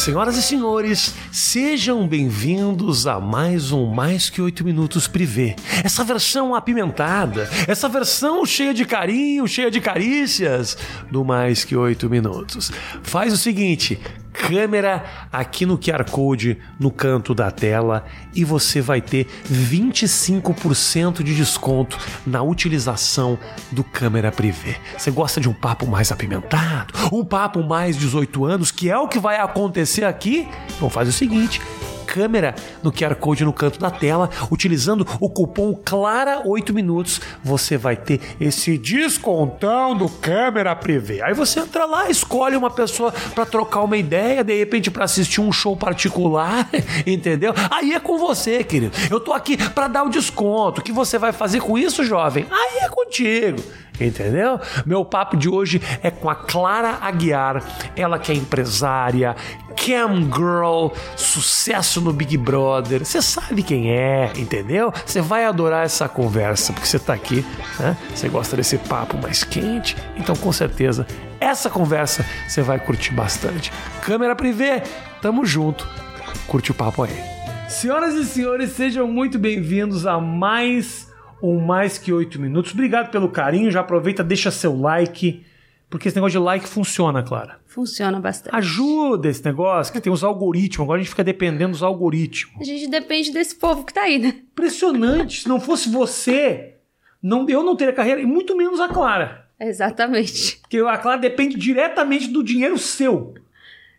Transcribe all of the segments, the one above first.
Senhoras e senhores, sejam bem-vindos a mais um Mais Que Oito Minutos Privé. Essa versão apimentada, essa versão cheia de carinho, cheia de carícias do Mais Que Oito Minutos. Faz o seguinte, câmera aqui no QR Code no canto da tela e você vai ter 25% de desconto na utilização do câmera privê. Você gosta de um papo mais apimentado? Um papo mais 18 anos, que é o que vai acontecer aqui? Então faz o seguinte, câmera no QR Code no canto da tela, utilizando o cupom Clara 8 minutos, você vai ter esse descontão do câmera privê. Aí você entra lá, escolhe uma pessoa para trocar uma ideia, de repente para assistir um show particular, entendeu? Aí é com você, querido. Eu tô aqui para dar o desconto. O que você vai fazer com isso, jovem? Aí é contigo. Entendeu? Meu papo de hoje é com a Clara Aguiar, ela que é empresária, cam girl, sucesso no Big Brother. Você sabe quem é, entendeu? Você vai adorar essa conversa porque você tá aqui, né? Você gosta desse papo mais quente, então com certeza essa conversa você vai curtir bastante. Câmera privê, tamo junto. Curte o papo aí. Senhoras e senhores, sejam muito bem-vindos a mais um mais que oito minutos. Obrigado pelo carinho. Já aproveita, deixa seu like. Porque esse negócio de like funciona, Clara. Funciona bastante. Ajuda esse negócio, que tem os algoritmos. Agora a gente fica dependendo dos algoritmos. A gente depende desse povo que tá aí, né? Impressionante. Se não fosse você, não, eu não teria carreira, e muito menos a Clara. Exatamente. Porque a Clara depende diretamente do dinheiro seu.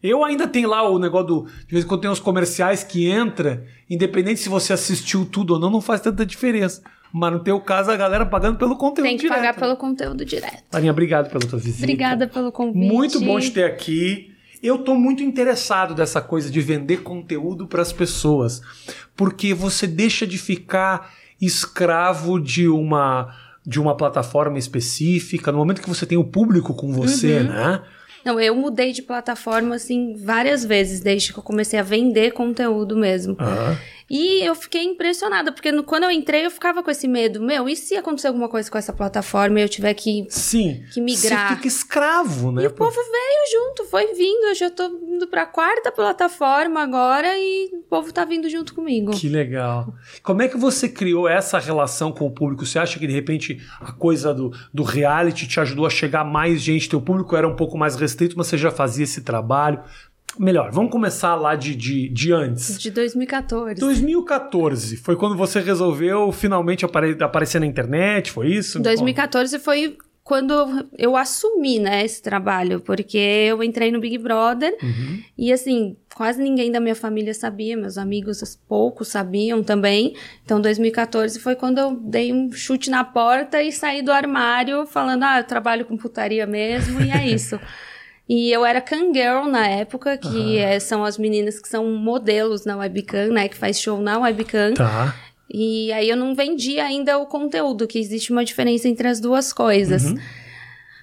Eu ainda tenho lá o negócio do. De vez em quando tem uns comerciais que entra, independente se você assistiu tudo ou não, não faz tanta diferença. Mas no teu caso, a galera pagando pelo conteúdo Tem que direto. pagar pelo conteúdo direto. Tarinha, obrigado pela tua visita. Obrigada pelo convite. Muito bom te ter aqui. Eu tô muito interessado dessa coisa de vender conteúdo para as pessoas, porque você deixa de ficar escravo de uma de uma plataforma específica, no momento que você tem o público com você, Uhum. né? Não, eu mudei de plataforma, assim, várias vezes, desde que eu comecei a vender conteúdo mesmo. Aham. E eu fiquei impressionada, porque no- quando eu entrei, eu ficava com esse medo. Meu, e se acontecer alguma coisa com essa plataforma e eu tiver que. Sim. Que migrar. Você fica escravo, né? E o povo veio junto, foi vindo. Eu já tô indo pra quarta plataforma agora e o povo tá vindo junto comigo. Que legal. Como é que você criou essa relação com o público? Você acha que de repente a coisa do, do reality te ajudou a chegar mais gente? Teu público era um pouco mais restrito, mas você já fazia esse trabalho. Melhor, vamos começar lá de, de, de antes. De 2014. 2014 foi quando você resolveu finalmente apare- aparecer na internet, foi isso? 2014 foi quando eu assumi, né, esse trabalho, porque eu entrei no Big Brother Uhum. e assim, quase ninguém da minha família sabia, meus amigos poucos sabiam também. Então 2014 foi quando eu dei um chute na porta e saí do armário falando: "Ah, eu trabalho com putaria mesmo" e é isso. E eu era Kangirl na época, que é- são as meninas que são modelos na webcam, né? Que faz show na webcam. Tá. E aí eu não vendia ainda o conteúdo, que existe uma diferença entre as duas coisas. Uhum.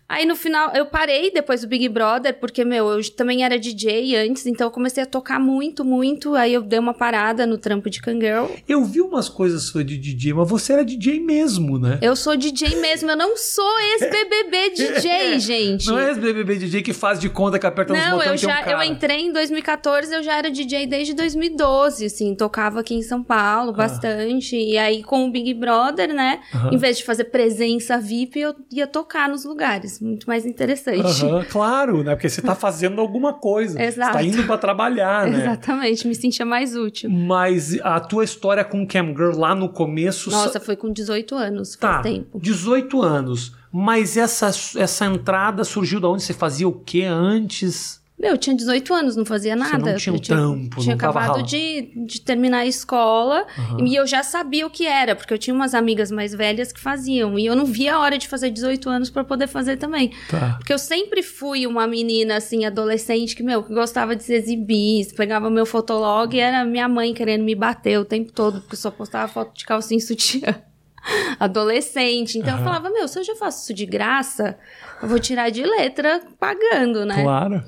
Aí no final eu parei depois do Big Brother, porque, meu, eu também era DJ antes, então eu comecei a tocar muito, muito. Aí eu dei uma parada no trampo de Kangirl. Eu vi umas coisas suas de DJ, mas você era DJ mesmo, né? Eu sou DJ mesmo, eu não sou ex-BBB DJ, gente. Não é esse BBB DJ que faz de conta que aperta nos Não, botões eu e tem um já eu entrei em 2014, eu já era DJ desde 2012, assim, tocava aqui em São Paulo bastante. E aí com o Big Brother, né, Aham. em vez de fazer presença VIP, eu ia tocar nos lugares, muito mais interessante. Aham, claro, né? Porque você tá fazendo alguma coisa. Exato. Você tá indo pra trabalhar, né? Exatamente, me sentia mais útil. Mas a tua história com Cam Girl lá no começo. Nossa, foi com 18 anos, tá, tempo. 18 anos. Mas essa, essa entrada surgiu da onde você fazia o que antes? Meu, eu tinha 18 anos, não fazia nada. não tinha um eu tinha, trampo, tinha acabado de, de terminar a escola Aham. e eu já sabia o que era, porque eu tinha umas amigas mais velhas que faziam. E eu não via a hora de fazer 18 anos pra poder fazer também. Tá. Porque eu sempre fui uma menina, assim, adolescente, que, meu, que gostava de se exibir. Pegava meu fotolog e era minha mãe querendo me bater o tempo todo, porque eu só postava foto de calcinha e sutiã. Adolescente. Então eu Aham. falava, meu, se eu já faço isso de graça, eu vou tirar de letra pagando, né? Claro.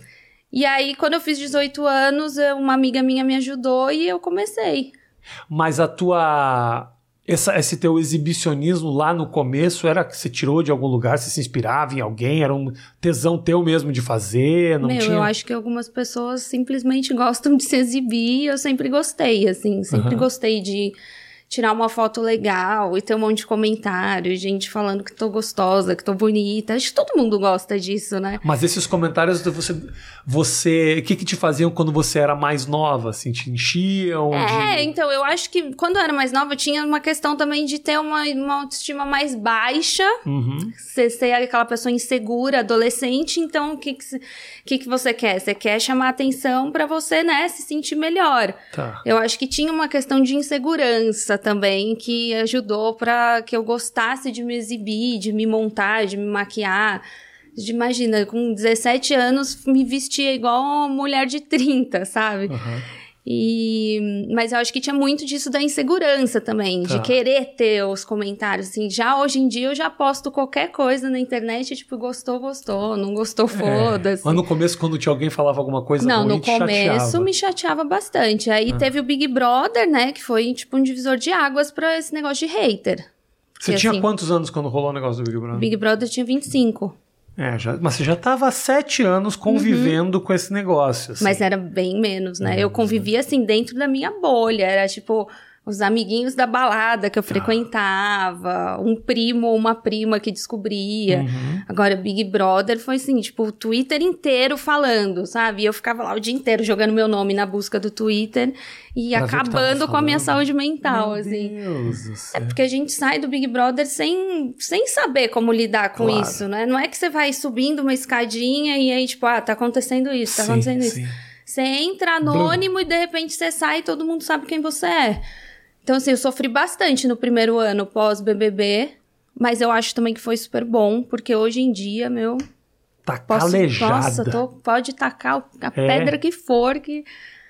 E aí, quando eu fiz 18 anos, uma amiga minha me ajudou e eu comecei. Mas a tua. Essa, esse teu exibicionismo lá no começo era que você tirou de algum lugar, você se inspirava em alguém, era um tesão teu mesmo de fazer, não Meu, tinha? eu acho que algumas pessoas simplesmente gostam de se exibir eu sempre gostei, assim, sempre Aham. gostei de tirar uma foto legal e ter um monte de comentário, gente falando que tô gostosa, que tô bonita. Acho que todo mundo gosta disso, né? Mas esses comentários você, você, o que que te faziam quando você era mais nova, assim, te enchiam? É, de... então eu acho que quando eu era mais nova tinha uma questão também de ter uma, uma autoestima mais baixa, Uhum. você ser aquela pessoa insegura, adolescente, então o que que, que que você quer? Você quer chamar atenção pra você, né, se sentir melhor. Tá. Eu acho que tinha uma questão de insegurança também que ajudou pra que eu gostasse de me exibir, de me montar, de me maquiar. De, imagina, com 17 anos me vestia igual uma mulher de 30, sabe? Aham. E, mas eu acho que tinha muito disso da insegurança também, Tá. de querer ter os comentários. Assim, já hoje em dia eu já posto qualquer coisa na internet, tipo, gostou, gostou, não gostou, foda-se. É. Mas no começo, quando tinha alguém falava alguma coisa Não, ruim, no começo chateava. me chateava bastante. Aí teve o Big Brother, né, que foi tipo um divisor de águas pra esse negócio de hater. Você tinha assim, quantos anos quando rolou o negócio do Big Brother? Big Brother tinha 25, É, já, mas você já estava há sete anos convivendo com esse negócio. assim. Uhum. mas era bem menos, né? Eu convivia assim dentro da minha bolha, era tipo os amiguinhos da balada que eu frequentava, um primo ou uma prima que descobria. Uhum. Agora, Big Brother foi assim, tipo, o Twitter inteiro falando, sabe? E eu ficava lá o dia inteiro jogando meu nome na busca do Twitter e Pra acabando com a minha saúde mental, Meu assim. Deus do céu. É porque a gente sai do Big Brother sem, sem saber como lidar com Claro. isso, né? Não é que você vai subindo uma escadinha e aí, tipo, ah, tá acontecendo isso, tá Sim, acontecendo isso. sim. Você entra anônimo e de repente você sai e todo mundo sabe quem você é. Então, assim, eu sofri bastante no primeiro ano pós-BBB, mas eu acho também que foi super bom, porque hoje em dia, meu, Tá posso, calejada. nossa, tô, pode tacar a É. pedra que for, que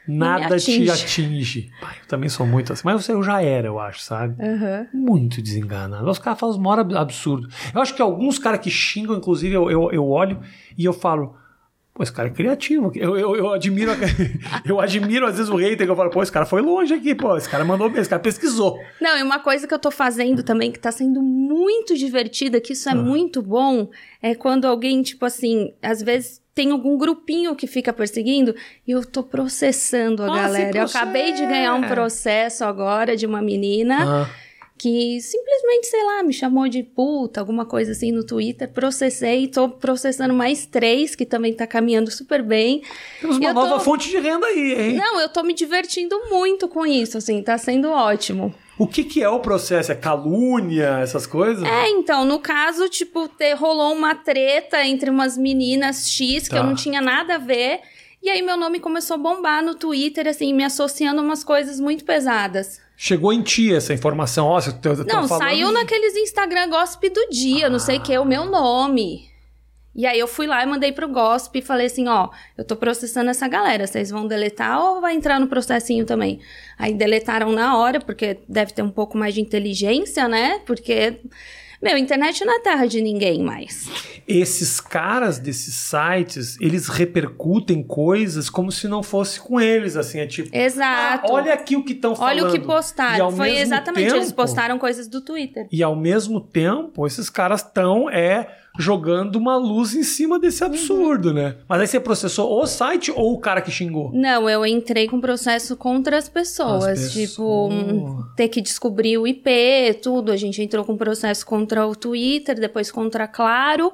Nada te atinge. atinge. Pai, eu também sou muito assim. Mas você eu já era, eu acho, sabe? Aham. Muito desenganado. Os caras fazem uma hora absurdo. Eu acho que alguns caras que xingam, inclusive, eu, eu, eu olho e eu falo. Pô, esse cara é criativo. Eu, eu, eu admiro eu admiro às vezes o hater que eu falo, pô, esse cara foi longe aqui, pô, esse cara mandou bem, esse cara pesquisou. Não, e uma coisa que eu tô fazendo também, que tá sendo muito divertida, que isso Ah. é muito bom, é quando alguém, tipo assim, às vezes tem algum grupinho que fica perseguindo e eu tô processando a Ah, galera. Eu acabei de ganhar um processo agora de uma menina Ah, que simplesmente, sei lá, me chamou de puta, alguma coisa assim no Twitter, processei, tô processando mais três, que também tá caminhando super bem. temos uma Eu tô- nova fonte de renda aí, hein? Não, eu tô me divertindo muito com isso, assim, tá sendo ótimo. O que, que é o processo? É calúnia, essas coisas? É, então, no caso, tipo, ter, rolou uma treta entre umas meninas X que Tá. eu não tinha nada a ver. E aí meu nome começou a bombar no Twitter, assim, me associando a umas coisas muito pesadas. Chegou em ti essa informação. Ó, você tá- tá não, falando saiu naqueles Instagram Gossip do dia, não sei o que, o meu nome. E aí eu fui lá e mandei pro Gossip e falei assim, ó, eu tô processando essa galera, vocês vão deletar ou vai entrar no processinho também? Aí deletaram na hora, porque deve ter um pouco mais de inteligência, né? Porque, meu, internet não é terra de ninguém mais. Esses caras desses sites, eles repercutem coisas como se não fosse com eles, assim, é tipo... Exato. "Ah, olha aqui o que estão falando. Olha o que postaram. Foi exatamente, eles tempo- postaram coisas do Twitter. E ao mesmo tempo, esses caras estão é, jogando uma luz em cima desse absurdo, né? Mas aí você processou o site ou o cara que xingou? Não, eu entrei com processo contra as pessoas. As Tipo, pessoas. hum, ter que descobrir o IP, tudo. A gente entrou com processo contra o Twitter, depois contra a Claro,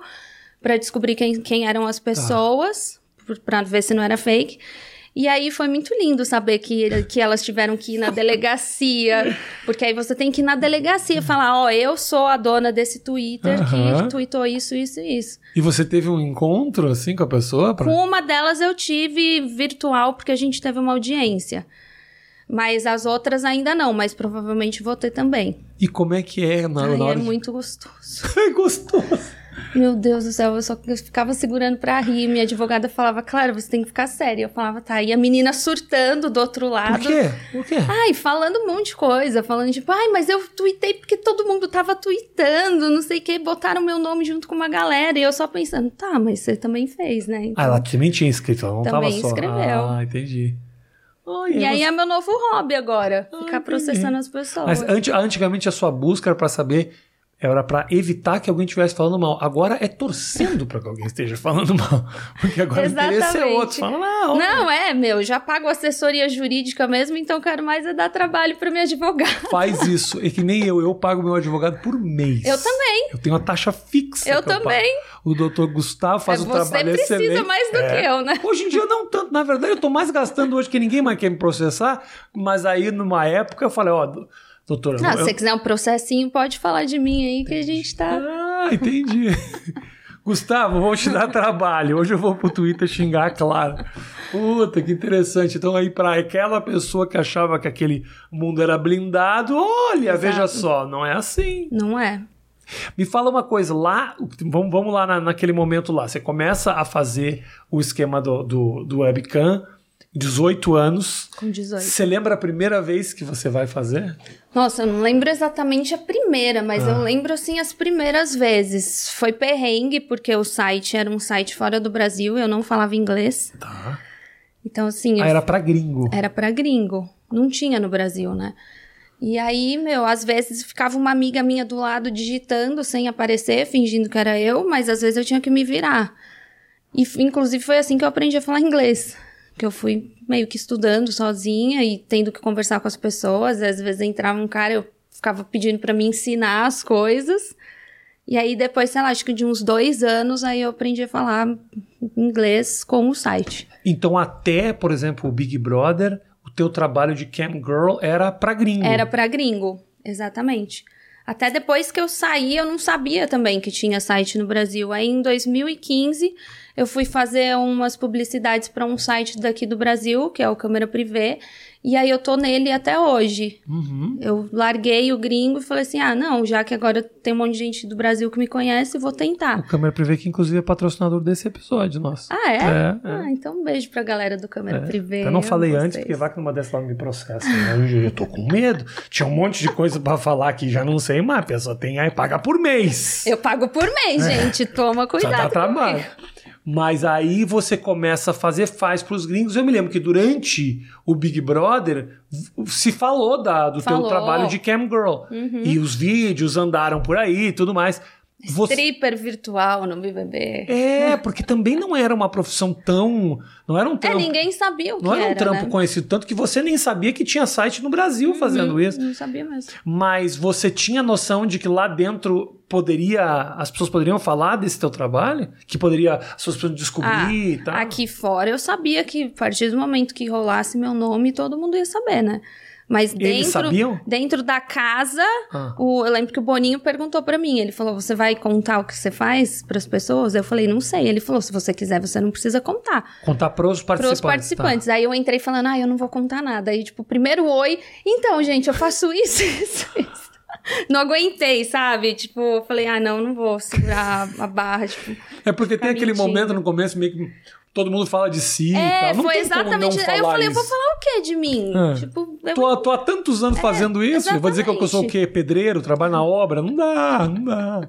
pra descobrir quem, quem eram as pessoas, por- pra ver se não era fake. E aí foi muito lindo saber que, que elas tiveram que ir na delegacia, porque aí você tem que ir na delegacia e falar, ó, eu sou a dona desse Twitter que tweetou isso, isso e isso. E você teve um encontro, assim, com a pessoa? Pra... Com uma delas eu tive virtual, porque a gente teve uma audiência. Mas as outras ainda não, mas provavelmente vou ter também. E como é que é na, Ai, na é hora de- muito gostoso. É gostoso. Meu Deus do céu, eu só eu ficava segurando pra rir. Minha advogada falava, claro, você tem que ficar séria. Eu falava, tá. E a menina surtando do outro Por lado. quê? Por quê? Ai, falando um monte de coisa, falando tipo, ai, mas eu tuitei porque todo mundo tava tweetando, não sei o que, botaram meu nome junto com uma galera. E eu só pensando, tá, mas você também fez, né? Ah, ela também tinha escrito, ela não Também tava só. escreveu. Ah, entendi. E aí você- é meu novo hobby agora, Ah, ficar entendi. processando as pessoas. Mas anti- antigamente a sua busca era pra saber, era pra evitar que alguém estivesse falando mal. Agora é torcendo pra que alguém esteja falando mal. Porque agora o interesse é Exatamente. outro. Fala, não, Não, é, meu, já pago assessoria jurídica mesmo, então quero mais é dar trabalho para me advogar. faz isso. É que nem eu, eu pago meu advogado por mês. Eu também. Eu tenho uma taxa fixa. Eu também. O doutor Gustavo faz É, um você trabalho precisa excelente. mais do É. que eu, né? Hoje em dia não tanto, na verdade eu tô mais gastando hoje que ninguém mais quer me processar, mas aí numa época eu falei, ó, doutora, Ah, eu- se você quiser um processinho, pode falar de mim aí que a gente tá. Ah, entendi. Gustavo, vou te dar trabalho. Hoje eu vou pro Twitter xingar a Clara. Puta, que interessante. Então, aí, para aquela pessoa que achava que aquele mundo era blindado, olha, Exato. veja só, não é assim. Não é? Me fala uma coisa, lá, vamos, vamos lá na- naquele momento lá. Você começa a fazer o esquema do, do, do webcam, 18 anos. Com 18. Você lembra a primeira vez que você vai fazer? Nossa, eu não lembro exatamente a primeira, mas Ah. eu lembro assim as primeiras vezes. Foi perrengue, porque o site era um site fora do Brasil, eu não falava inglês. Tá. Então, assim, Ah, eu era pra gringo. era pra gringo. Não tinha no Brasil, né? E aí, meu, às vezes ficava uma amiga minha do lado digitando sem aparecer, fingindo que era eu, mas às vezes eu tinha que me virar. E inclusive foi assim que eu aprendi a falar inglês. Que eu fui meio que estudando sozinha e tendo que conversar com as pessoas. Às vezes entrava um cara, eu ficava pedindo pra me ensinar as coisas. E aí depois, sei lá, acho que de uns dois anos, aí eu aprendi a falar inglês com o site. Então, até, por exemplo, o Big Brother, o teu trabalho de cam girl era pra gringo. Era pra gringo, exatamente. Até depois que eu saí, eu não sabia também que tinha site no Brasil. Aí em 2015, eu fui fazer umas publicidades para um site daqui do Brasil, que é o Câmera Privé, e aí eu tô nele até hoje. Uhum. Eu larguei o gringo e falei assim: "Ah, não, já que agora tem um monte de gente do Brasil que me conhece, vou O tentar". Câmera Privé, que inclusive é patrocinador desse episódio nosso. Ah, é? É, é. Ah, então um beijo pra galera do Câmera Privé. Eu não falei amo antes, porque vai que numa dessas ela me processa. né? Eu tô com medo. Tinha um monte de coisa pra falar que já não sei mais. A pessoa tem aí paga por mês. Eu pago por mês, gente. Toma cuidado. dá trabalho. comigo. Mas aí você começa a fazer, faz pros gringos. Eu me lembro que durante o Big Brother se falou da, do teu Falou. trabalho de cam girl. Uhum. E os vídeos andaram por aí e tudo mais. Você... Stripper virtual no BBB. É, porque também não era uma profissão tão. Não era um É, trampo. ninguém sabia o que não era um era, trampo né? conhecido, tanto que você nem sabia que tinha site no Brasil fazendo isso. Não sabia mesmo. Mas você tinha noção de que lá dentro poderia. As pessoas poderiam falar desse teu trabalho? Que poderia. As pessoas poderiam descobrir e tal. Ah, Aqui fora eu sabia que a partir do momento que rolasse meu nome, todo mundo ia saber, né? Mas Eles dentro, sabiam? dentro da casa, Ah. o, eu lembro que o Boninho perguntou pra mim. Ele falou: Você vai contar o que você faz pras pessoas? Eu falei: Não sei. Ele falou: Se você quiser, você não precisa contar. Contar pros Para participantes. os participantes. Aí eu entrei falando, ah, eu não vou contar nada. Aí, tipo, primeiro oi. Então, gente, eu faço isso, isso, isso. Não aguentei, sabe? Tipo, eu falei, ah, não, não vou segurar a barra. Tipo. Tá. É porque tem aquele mentindo. momento no começo meio que todo mundo fala de si e É, tal. Não foi tem como exatamente. Aí eu falei, eu vou falar o quê de mim? É. Tipo, eu Tô, tô há tantos anos fazendo isso. Eu vou dizer que eu sou o quê? Pedreiro, trabalho na obra? Não dá, não dá.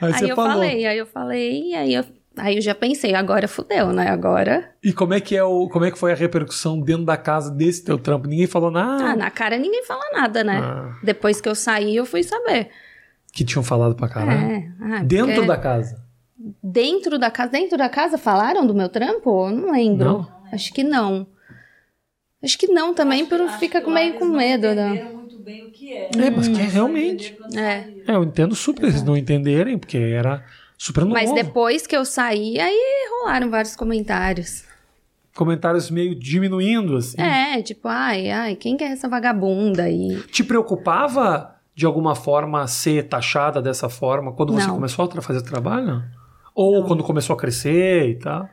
Aí, Aí eu falou. falei, aí eu falei, aí eu, aí eu já pensei, agora fudeu, né? Agora. E como é que é o, como é que foi a repercussão dentro da casa desse teu trampo? Ninguém falou nada. Ah, na cara ninguém fala nada, né? Ah. Depois que eu saí, eu fui saber. Que tinham falado pra caralho. É. Ah, Dentro porque- da casa. Dentro da casa, dentro da casa falaram do meu trampo? Eu não lembro. Não? Acho que não. Acho que não também, Acho que- por acho fica que com lá meio com não medo, né? entenderam muito bem o que é. É, mas que é Só realmente. É. É, eu entendo super eles não entenderem, porque era super novo. Mas depois que eu saí, aí rolaram vários comentários. Comentários meio diminuindo, assim. É, tipo, ai, ai, quem que é essa vagabunda aí? Te preocupava, de alguma forma, ser taxada dessa forma quando você Não. começou a fazer trabalho? Ou quando começou a crescer e tal?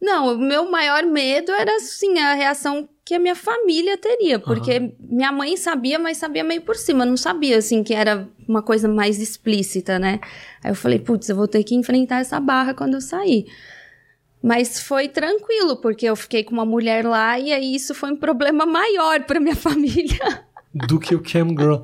Não, o meu maior medo era, assim, a reação que a minha família teria. Porque minha mãe sabia, mas sabia meio por cima. Não sabia, assim, que era uma coisa mais explícita, né? Aí eu falei, putz, eu vou ter que enfrentar essa barra quando eu sair. Mas foi tranquilo, porque eu fiquei com uma mulher lá e aí isso foi um problema maior pra minha família. Do que o Cam Girl.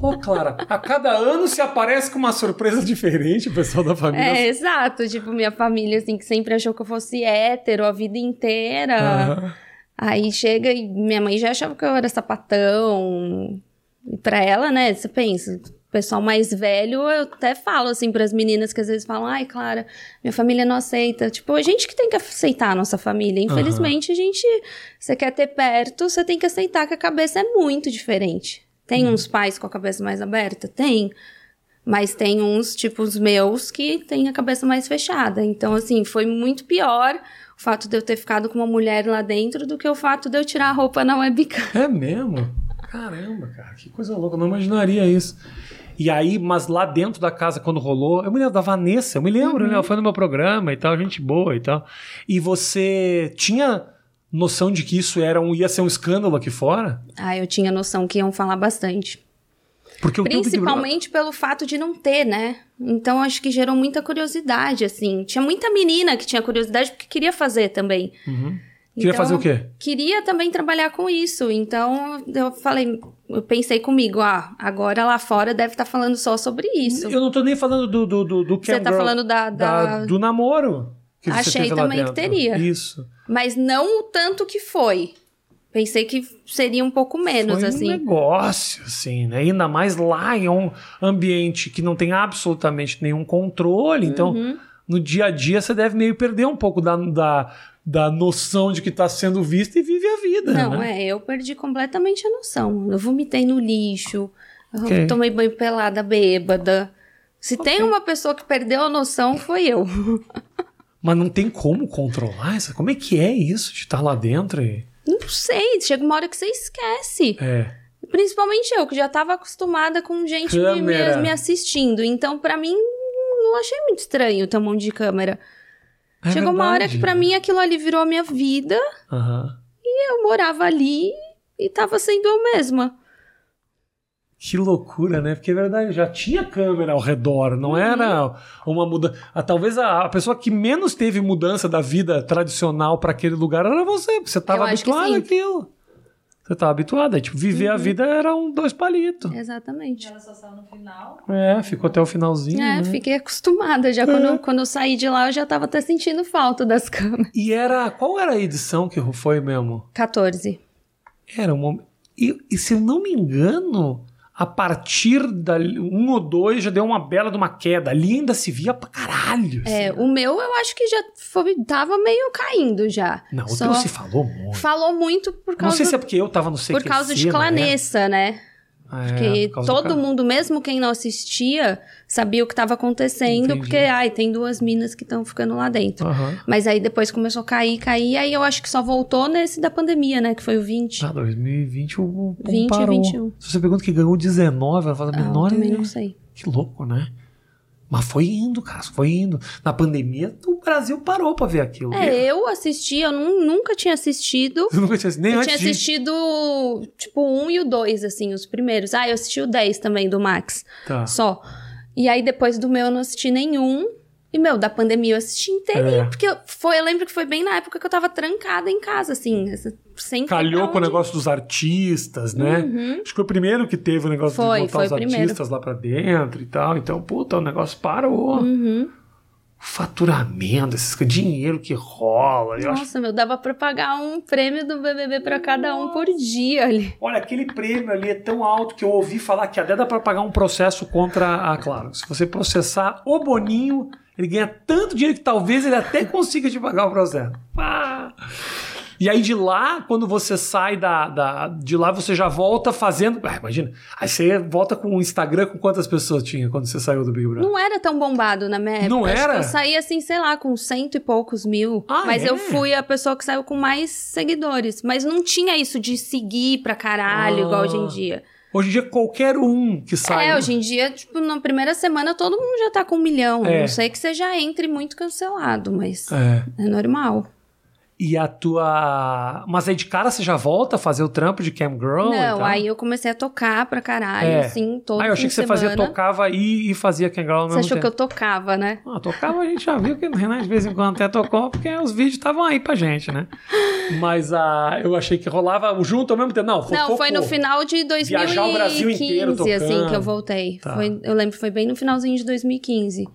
Pô, Clara, a cada ano se aparece com uma surpresa diferente, o pessoal da família. É, exato. Tipo, minha família, assim, que sempre achou que eu fosse hétero a vida inteira. Aham. Aí chega e minha mãe já achava que eu era sapatão. E pra ela, né, você pensa, o pessoal mais velho, eu até falo assim para as meninas que às vezes falam, ai, Clara, minha família não aceita. Tipo, a gente que tem que aceitar a nossa família. Infelizmente, a gente, você quer ter perto, você tem que aceitar que a cabeça é muito diferente. Tem uns pais com a cabeça mais aberta? Tem. Mas tem uns, tipo os meus, que têm a cabeça mais fechada. Então, assim, foi muito pior o fato de eu ter ficado com uma mulher lá dentro do que o fato de eu tirar a roupa na webcam. É mesmo? Caramba, cara, que coisa louca, eu não imaginaria isso. E aí, mas lá dentro da casa, quando rolou, eu me lembro da Vanessa, eu me lembro, Uhum. né? Ela foi no meu programa e tal, gente boa e tal. E você tinha noção de que isso era um, ia ser um escândalo aqui fora? Ah, eu tinha noção que iam falar bastante. Porque Brother- Principalmente pelo fato de não ter, né? Então acho que gerou muita curiosidade, assim. Tinha muita menina que tinha curiosidade porque queria fazer também. Uhum. Queria Então, fazer o quê? Queria também trabalhar com isso. Então eu falei, eu pensei comigo, ah, agora lá fora deve estar falando só sobre isso. Eu não tô nem falando do, do, do, do Você tá Girl, falando da- da- do namoro. Que Achei também que teria. Isso. Mas não o tanto que foi. Pensei que seria um pouco menos, Foi assim. um negócio, assim, né? Ainda mais lá em um ambiente que não tem absolutamente nenhum controle. Então, Uhum. no dia a dia, você deve meio perder um pouco da, da, da noção de que está sendo visto e vive a vida. Não, né? é, eu perdi completamente a noção. Eu vomitei no lixo, eu Ok. tomei banho pelada, bêbada. Se tem uma pessoa que perdeu a noção, foi eu. Mas não tem como controlar isso. Como é que é isso de estar lá dentro? E... Não sei, chega uma hora que você esquece. É. Principalmente eu, que já tava acostumada com gente me, me- me assistindo. Então, pra mim, não achei muito estranho ter um monte de câmera. É Chegou uma hora verdade. que pra mim aquilo ali virou a minha vida. Aham. Eu morava ali e tava sendo eu mesma. Que loucura, né? Porque é verdade, já tinha câmera ao redor, Uhum. não era uma mudança. talvez a, a pessoa que menos teve mudança da vida tradicional para aquele lugar era você, porque você estava habituado. Uhum. àquilo. Você estava habituado. Tipo, viver a vida era um dois palitos. Exatamente. Ela só saiu no final. É, ficou até o finalzinho. É, né? fiquei acostumada. Já quando, quando eu saí de lá, eu já tava até sentindo falta das câmeras. E era. Qual era a edição que foi mesmo? 14. Era um momento. E, e se eu não me engano, a partir da um ou dois já deu uma bela de uma queda. Ali ainda se via pra caralho. É, assim. o meu eu acho que já foi, tava meio caindo já. Não, o Só teu se falou muito. falou muito por Não causa, sei se é porque eu tava no CQC, por causa de né? Clanessa, né? É, Porque por todo mundo, mesmo quem não assistia, sabia o que tava acontecendo, Entendi. porque, ai, tem duas minas que estão ficando lá dentro. Aham. Mas aí depois começou a cair, cair, aí eu acho que só voltou nesse da pandemia, né? Que foi o 20. Ah, 2020 o o 20 e parou. 21. Se você pergunta que ganhou 19, ela fala Ah, eu menor. também é- não sei. Que louco, né? Mas foi indo, cara, foi indo. Na pandemia, o Brasil parou pra ver aquilo. É, eu assisti, eu nun- nunca tinha assistido. Eu nunca tinha assistido, nem Eu antes tinha de... assistido, tipo, um e o dois, assim, os primeiros. Ah, eu assisti o 10 também, do Max. Tá. Só. E aí, depois do meu, eu não assisti nenhum. E, meu, da pandemia eu assisti inteirinho. É. Porque eu- foi, eu lembro que foi bem na época que eu tava trancada em casa, assim. Sem Calhou com o negócio dos artistas, né? Uhum. Acho que foi o primeiro que teve o negócio Foi, de botar foi os o artistas lá pra dentro e tal. Então, puta, o negócio parou. Uhum. Faturamento, esse dinheiro que rola. Eu acho Nossa, meu, dava pra pagar um prêmio do BBB pra cada um por dia ali. Olha, aquele prêmio ali é tão alto que eu ouvi falar que até dá pra pagar um processo contra a Claro. Se você processar o Boninho, ele ganha tanto dinheiro que talvez ele até consiga te pagar o processo. Ah. E aí de lá, quando você sai da, da- de lá, você já volta fazendo. Ah, imagina. Aí você volta com o Instagram com quantas pessoas tinha quando você saiu do Big Brother? Não era tão bombado na minha época. Não Acho que era? Eu saí assim, sei lá, com cento e poucos mil. Ah, mas é? eu fui a pessoa que saiu com mais seguidores. Mas não tinha isso de seguir pra caralho, Ah. igual hoje em dia. Hoje em dia, qualquer um que sai. É, hoje em dia, tipo, na primeira semana todo mundo já tá com um milhão. É. Não sei que você já entre muito cancelado, mas É. é normal. E a tua. Mas aí de cara você já volta a fazer o trampo de Cam Girl? não, aí eu comecei a tocar pra caralho, É. assim, todo Ah, eu achei que você fazia, tocava e, e fazia Cam Girl ao Você achou que tempo. eu tocava, né? Ah, tocava, a gente já viu que o Renan de vez em quando até tocou, porque os vídeos estavam aí pra gente, né? Mas ah, eu achei que rolava junto ao mesmo tempo. Não, foi Não, foi no final de 2015, Viajar o Brasil inteiro assim, que eu tocando. voltei. Tá. Foi- eu lembro que foi bem no finalzinho de 2015.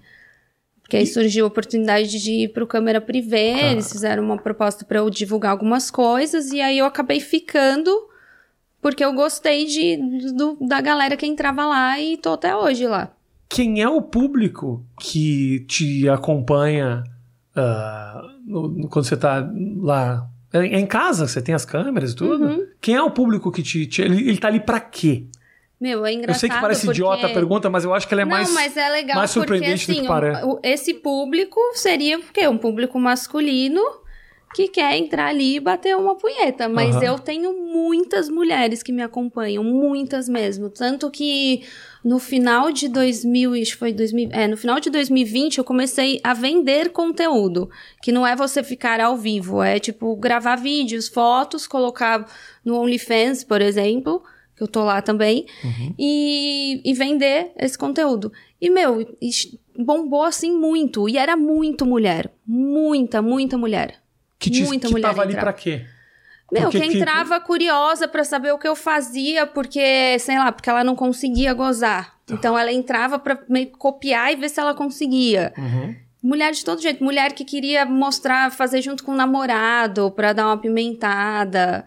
Que aí surgiu a oportunidade de ir pro câmera privê, Tá. eles fizeram uma proposta pra eu divulgar algumas coisas, e aí eu acabei ficando porque eu gostei de, do- da galera que entrava lá e tô até hoje lá. Quem é o público que te acompanha ah, no- no- quando você tá lá? É é em casa, você tem as câmeras e tudo? Uhum. Quem é o público que te. te- ele, ele tá ali pra quê? Meu, é engraçado eu sei que parece porque... idiota a pergunta, mas eu acho que ela é não, mais. mas é legal mais porque surpreendente do assim, que parece. o- o- esse público seria o quê? Um público masculino que quer entrar ali e bater uma punheta. Mas Aham. eu tenho muitas mulheres que me acompanham, muitas mesmo. Tanto que no final de 2000, acho que foi 2000, é, no final de 2020 eu comecei a vender conteúdo, que não é você ficar ao vivo, é tipo gravar vídeos, fotos, colocar no OnlyFans, por exemplo, que eu tô lá também, Uhum. e, e vender esse conteúdo. E, meu, bombou assim muito. E era muito mulher. Muita, muita mulher. Que, te, muita que mulher tava ali entrava. pra quê? Meu, Porque que que- entrava curiosa pra saber o que eu fazia, porque, sei lá, porque ela não conseguia gozar. Tá. Então ela entrava pra meio copiar e ver se ela conseguia. Uhum. Mulher de todo jeito. Mulher que queria mostrar, fazer junto com o namorado, pra dar uma pimentada.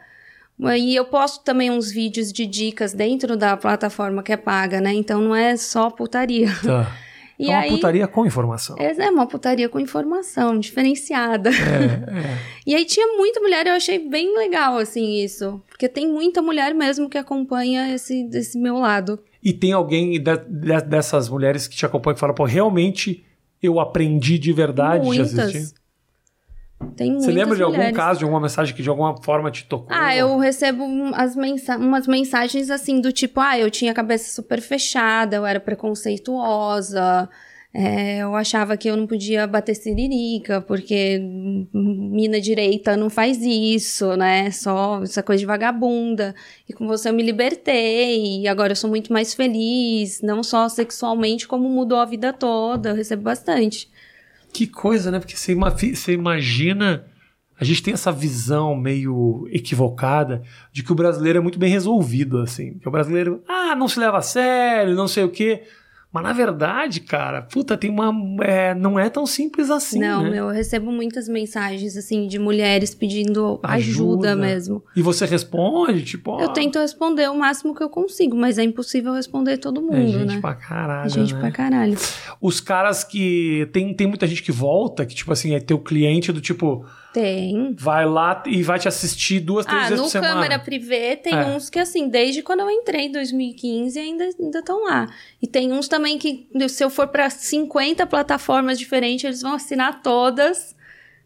E eu posto também uns vídeos de dicas dentro da plataforma que é paga, né? Então não é só putaria. Tá. E é uma aí, putaria com informação. É uma putaria com informação, diferenciada. É, é. E aí tinha muita mulher, eu achei bem legal, assim, isso. Porque tem muita mulher mesmo que acompanha esse, esse meu lado. E tem alguém de- de- dessas mulheres que te acompanha que fala, pô, realmente eu aprendi de verdade muitas. Tem Você lembra de algum mulheres. caso, de alguma mensagem que de alguma forma te tocou? Ah, eu recebo as mensa umas mensagens assim do tipo, ah, eu tinha a cabeça super fechada, eu era preconceituosa, é, eu achava que eu não podia bater siririca, porque mina direita não faz isso, né? Só essa coisa de vagabunda. E com você eu me libertei, e agora eu sou muito mais feliz, não só sexualmente, como mudou a vida toda. Eu recebo bastante. Que coisa, né? Porque você, você imagina. A gente tem essa visão meio equivocada de que o brasileiro é muito bem resolvido, assim. Que o brasileiro, ah, não se leva a sério, não sei o quê. Mas na verdade, cara, puta, tem uma. é, não é tão simples assim. não, né? meu, eu recebo muitas mensagens assim de mulheres pedindo Ajuda. ajuda mesmo. E você responde, tipo, ó, Eu tento responder o máximo que eu consigo, mas é impossível responder todo é mundo, gente né? pra caralho. É gente né? pra caralho. Os caras que. Tem, tem muita gente que volta, que, tipo assim, é teu cliente do tipo, Tem. vai lá e vai te assistir duas, três Ah, vezes no por semana. câmera privê tem É. uns que, assim, desde quando eu entrei em 2015 ainda estão lá. E tem uns também que, se eu for pra 50 plataformas diferentes, eles vão assinar todas.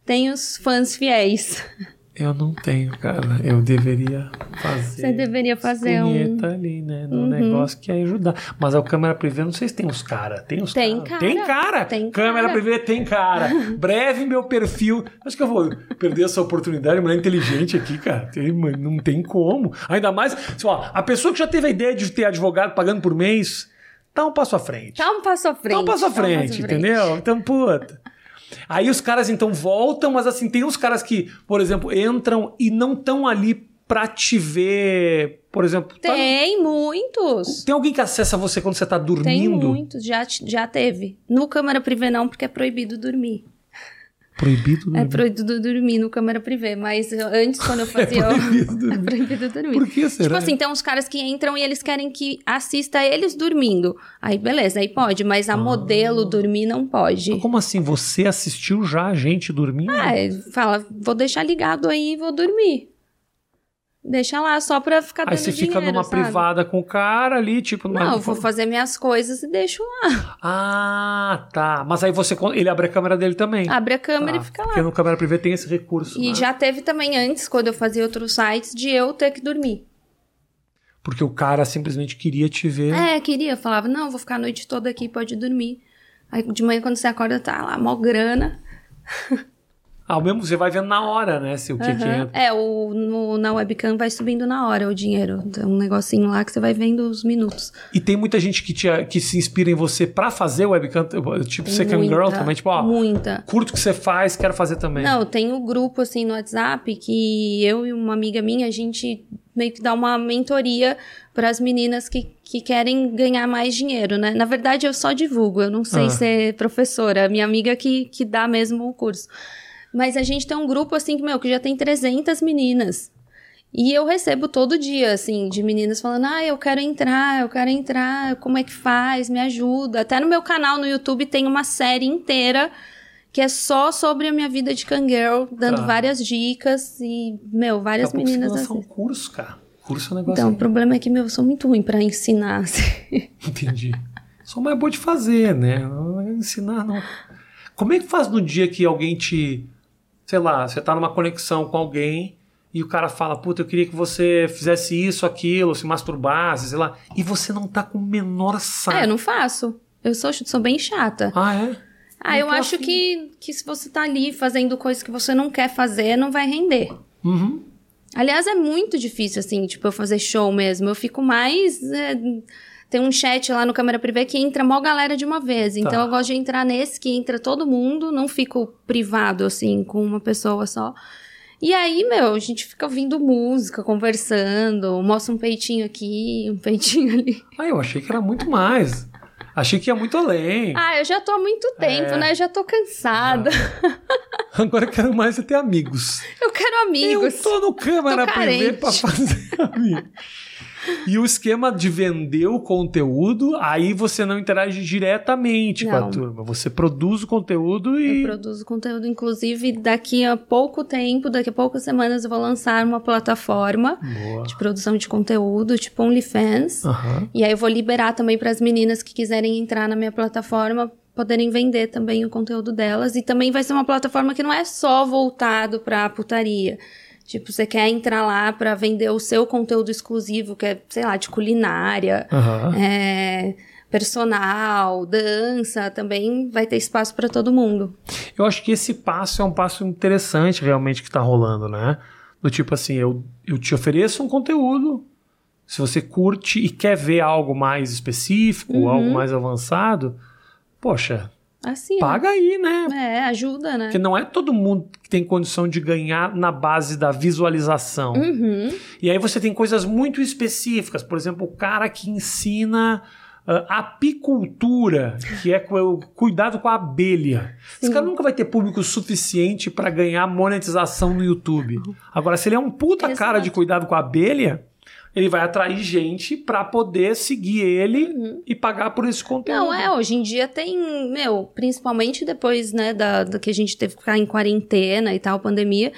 Tem os fãs fiéis. Eu não tenho, cara. Eu deveria fazer. Você deveria fazer um. ali, né? No Uhum. negócio que ia ajudar. Mas a câmera privê, não sei se tem os cara. Tem os Tem cara. cara. Tem cara. Tem câmera cara. privê tem cara. Breve meu perfil. Acho que eu vou perder essa oportunidade. Mulher inteligente aqui, cara. Tem- não tem como. Ainda mais, assim, a pessoa que já teve a ideia de ter advogado pagando por mês, dá um passo à frente. Dá um passo à frente. Dá um passo à dá um frente, passo à entendeu? Então, puta. Aí os caras então voltam, mas assim, tem uns caras que, por exemplo, entram e não estão ali pra te ver, por exemplo. tá- Tem muitos. Tem alguém que acessa você quando você tá Tem dormindo? muitos, já, já teve. No câmera privê não, porque é proibido dormir. Proibido É dormir. proibido dormir no câmera privê, mas antes, quando eu fazia. proibido dormir. É proibido dormir. Por que será? Tipo assim, tem uns caras que entram e eles querem que assista eles dormindo. Aí, beleza, aí pode, mas Ah. a modelo dormir não pode. Como assim? Você assistiu já a gente dormindo? Ah, ele fala, vou deixar ligado aí e vou dormir. Deixa lá, só pra ficar Aí dando você fica dinheiro, numa sabe? privada com o cara ali, tipo... numa- Não, eu vou fazer minhas coisas e deixo lá. Ah, tá. Mas aí você... Ele abre a câmera dele também. Abre a câmera Tá. e fica lá. Porque no câmera privê tem esse recurso. E né? já teve também antes, quando eu fazia outros sites, de eu ter que dormir. Porque o cara simplesmente queria te ver. É, queria. Falava, não, vou ficar a noite toda aqui, pode dormir. Aí de manhã, quando você acorda, tá lá, mó grana. Ao mesmo você vai vendo na hora, né? Se o que, que Aham. entra. É, o, no- na webcam vai subindo na hora o dinheiro. Tem um negocinho lá que você vai vendo os minutos. E tem muita gente que, te, que se inspira em você pra fazer webcam, tipo Tem Second muita, Girl também, tipo, ó, Muita. curto que você faz, quero fazer também. Não, tem um grupo assim no WhatsApp que eu e uma amiga minha, a gente meio que dar uma mentoria para as meninas que, que querem ganhar mais dinheiro, né? Na verdade, eu só divulgo, eu não sei Ah. ser professora, minha amiga que, que dá mesmo o curso. Mas a gente tem um grupo, assim, que, meu, que já tem 300 meninas. E eu recebo todo dia, assim, de meninas falando: ah, eu quero entrar, eu quero entrar, como é que faz? Me ajuda. Até no meu canal no YouTube tem uma série inteira que é só sobre a minha vida de Kangirl, dando Tá. várias dicas e, meu, várias Daqui você meninas vai lançar assim. um curso, cara. Curso é um negócio. Então, o problema é que, meu, eu sou muito ruim pra ensinar. assim. Entendi. Só mais boa de fazer, né? Não é ensinar, não. Como é que faz no dia que alguém te. Sei lá, você tá numa conexão com alguém e o cara fala, puta, eu queria que você fizesse isso, aquilo, se masturbasse, sei lá, e você não tá com o menor saco. Ah, eu não faço. Eu sou, sou bem chata. Ah, é? Ah, Não eu acho afim. que, que se você tá ali fazendo coisas que você não quer fazer, não vai render. Uhum. Aliás, é muito difícil, assim, tipo, eu fazer show mesmo. Eu fico mais. é, tem um chat lá no Câmera Privê que entra mó galera de uma vez. Então Tá. eu gosto de entrar nesse que entra todo mundo, não fico privado, assim, com uma pessoa só. E aí, meu, a gente fica ouvindo música, conversando, mostra um peitinho aqui, um peitinho ali. Ah, eu achei que era muito mais. Achei que ia muito além. Ah, eu já tô há muito tempo, É. né? Eu já tô cansada. Agora eu quero mais é ter amigos. Eu quero amigos. Eu tô no câmera Tô privê carente. pra fazer amigos. E o esquema de vender o conteúdo, aí você não interage diretamente com a Não. turma. Você produz o conteúdo Eu e. produzo conteúdo, inclusive, daqui a pouco tempo, daqui a poucas semanas, eu vou lançar uma plataforma Boa. de produção de conteúdo, tipo OnlyFans. Aham. E aí eu vou liberar também para as meninas que quiserem entrar na minha plataforma poderem vender também o conteúdo delas. E também vai ser uma plataforma que não é só voltado para putaria. Tipo, você quer entrar lá para vender o seu conteúdo exclusivo, que é, sei lá, de culinária, Aham. é, personal, dança, também vai ter espaço para todo mundo. Eu acho que esse passo é um passo interessante realmente que tá rolando, né? Do tipo assim, eu, eu te ofereço um conteúdo. Se você curte e quer ver algo mais específico, Uhum. algo mais avançado, poxa, Assim, paga aí, né? É, ajuda, né? Porque não é todo mundo que tem condição de ganhar na base da visualização. Uhum. E aí você tem coisas muito específicas. Por exemplo, o cara que ensina ah, apicultura, que é o cuidado com a abelha. Esse Sim. cara nunca vai ter público suficiente para ganhar monetização no YouTube. Agora, se ele é um puta Exato. cara de cuidado com a abelha, ele vai atrair gente para poder seguir ele e pagar por esse conteúdo. Uhum. Não, é, hoje em dia tem, meu, principalmente depois, né, da, da que a gente teve que ficar em quarentena e tal, pandemia,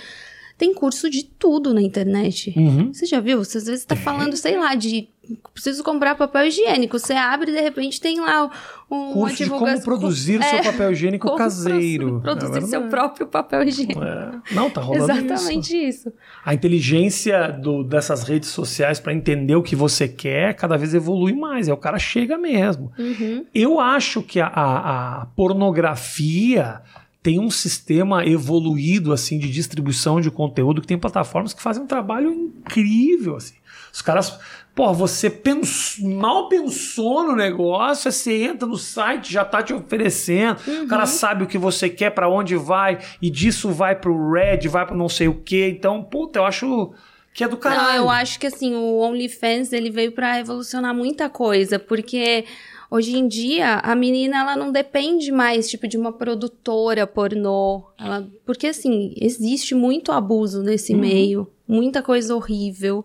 tem curso de tudo na internet. Uhum. Você já viu? Você às vezes tá falando, sei lá, de preciso comprar papel higiênico. Você abre e de repente tem lá um, Curso de como produzir É, seu papel higiênico caseiro. produ- Produzir É seu verdade. próprio papel higiênico. É. Não, tá rolando isso. Exatamente isso. A inteligência do- dessas redes sociais para entender o que você quer cada vez evolui mais. Aí o cara chega mesmo. Uhum. Eu acho que a, a- a pornografia tem um sistema evoluído assim de distribuição de conteúdo que tem plataformas que fazem um trabalho incrível assim. Os caras, pô, você pens- mal pensou no negócio, você entra no site, já tá te oferecendo. O cara sabe o que você quer, para onde vai, e disso vai pro Red, vai pro não sei o quê. Então, puta, eu acho que é do caralho. Não, eu acho que assim, o OnlyFans ele veio pra revolucionar muita coisa, porque hoje em dia a menina ela não depende mais tipo de uma produtora pornô, ela, porque assim, existe muito abuso nesse Uhum. meio, muita coisa horrível.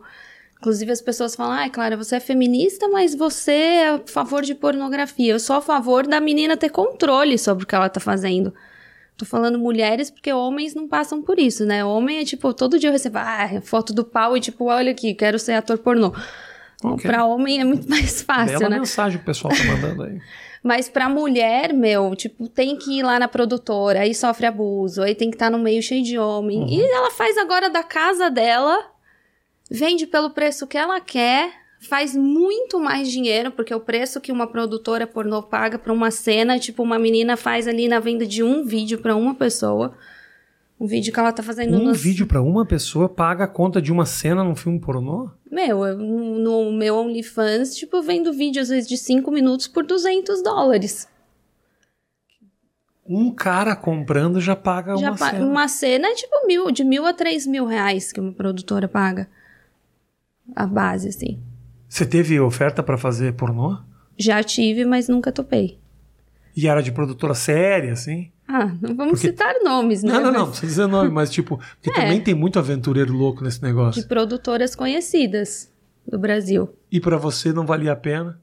Inclusive as pessoas falam: "Ah, Clara, você é feminista, mas você é a favor de pornografia". Eu sou a favor da menina ter controle sobre o que ela tá fazendo. Tô falando mulheres porque homens não passam por isso, né? Homem é tipo, todo dia eu recebo ah, foto do pau e tipo, olha aqui, quero ser ator pornô. Ok. Pra homem é muito mais fácil, Bela né? mensagem que o pessoal tá mandando aí. Mas pra mulher, meu, tipo, tem que ir lá na produtora, aí sofre abuso, aí tem que estar no meio cheio de homem. E ela faz agora da casa dela, vende pelo preço que ela quer, faz muito mais dinheiro, porque o preço que uma produtora pornô paga pra uma cena, tipo, uma menina faz ali na venda de um vídeo pra uma pessoa. Um vídeo que ela tá fazendo Um nos- vídeo pra uma pessoa paga a conta de uma cena num filme pornô? Meu, eu, no meu OnlyFans, tipo, eu vendo vídeo às vezes de 5 minutos por 200 dólares. Um cara comprando já paga Já uma pa- cena. uma cena é tipo mil, de mil a três mil reais que uma produtora paga. A base, assim. Você teve oferta pra fazer pornô? Já tive, mas nunca topei. E era de produtora séria, assim? Ah, não vamos Porque- citar nomes, né? Não, não, não, não precisa dizer nome, mas tipo, porque É. também tem muito aventureiro louco nesse negócio. De produtoras conhecidas do Brasil. E pra você não valia a pena?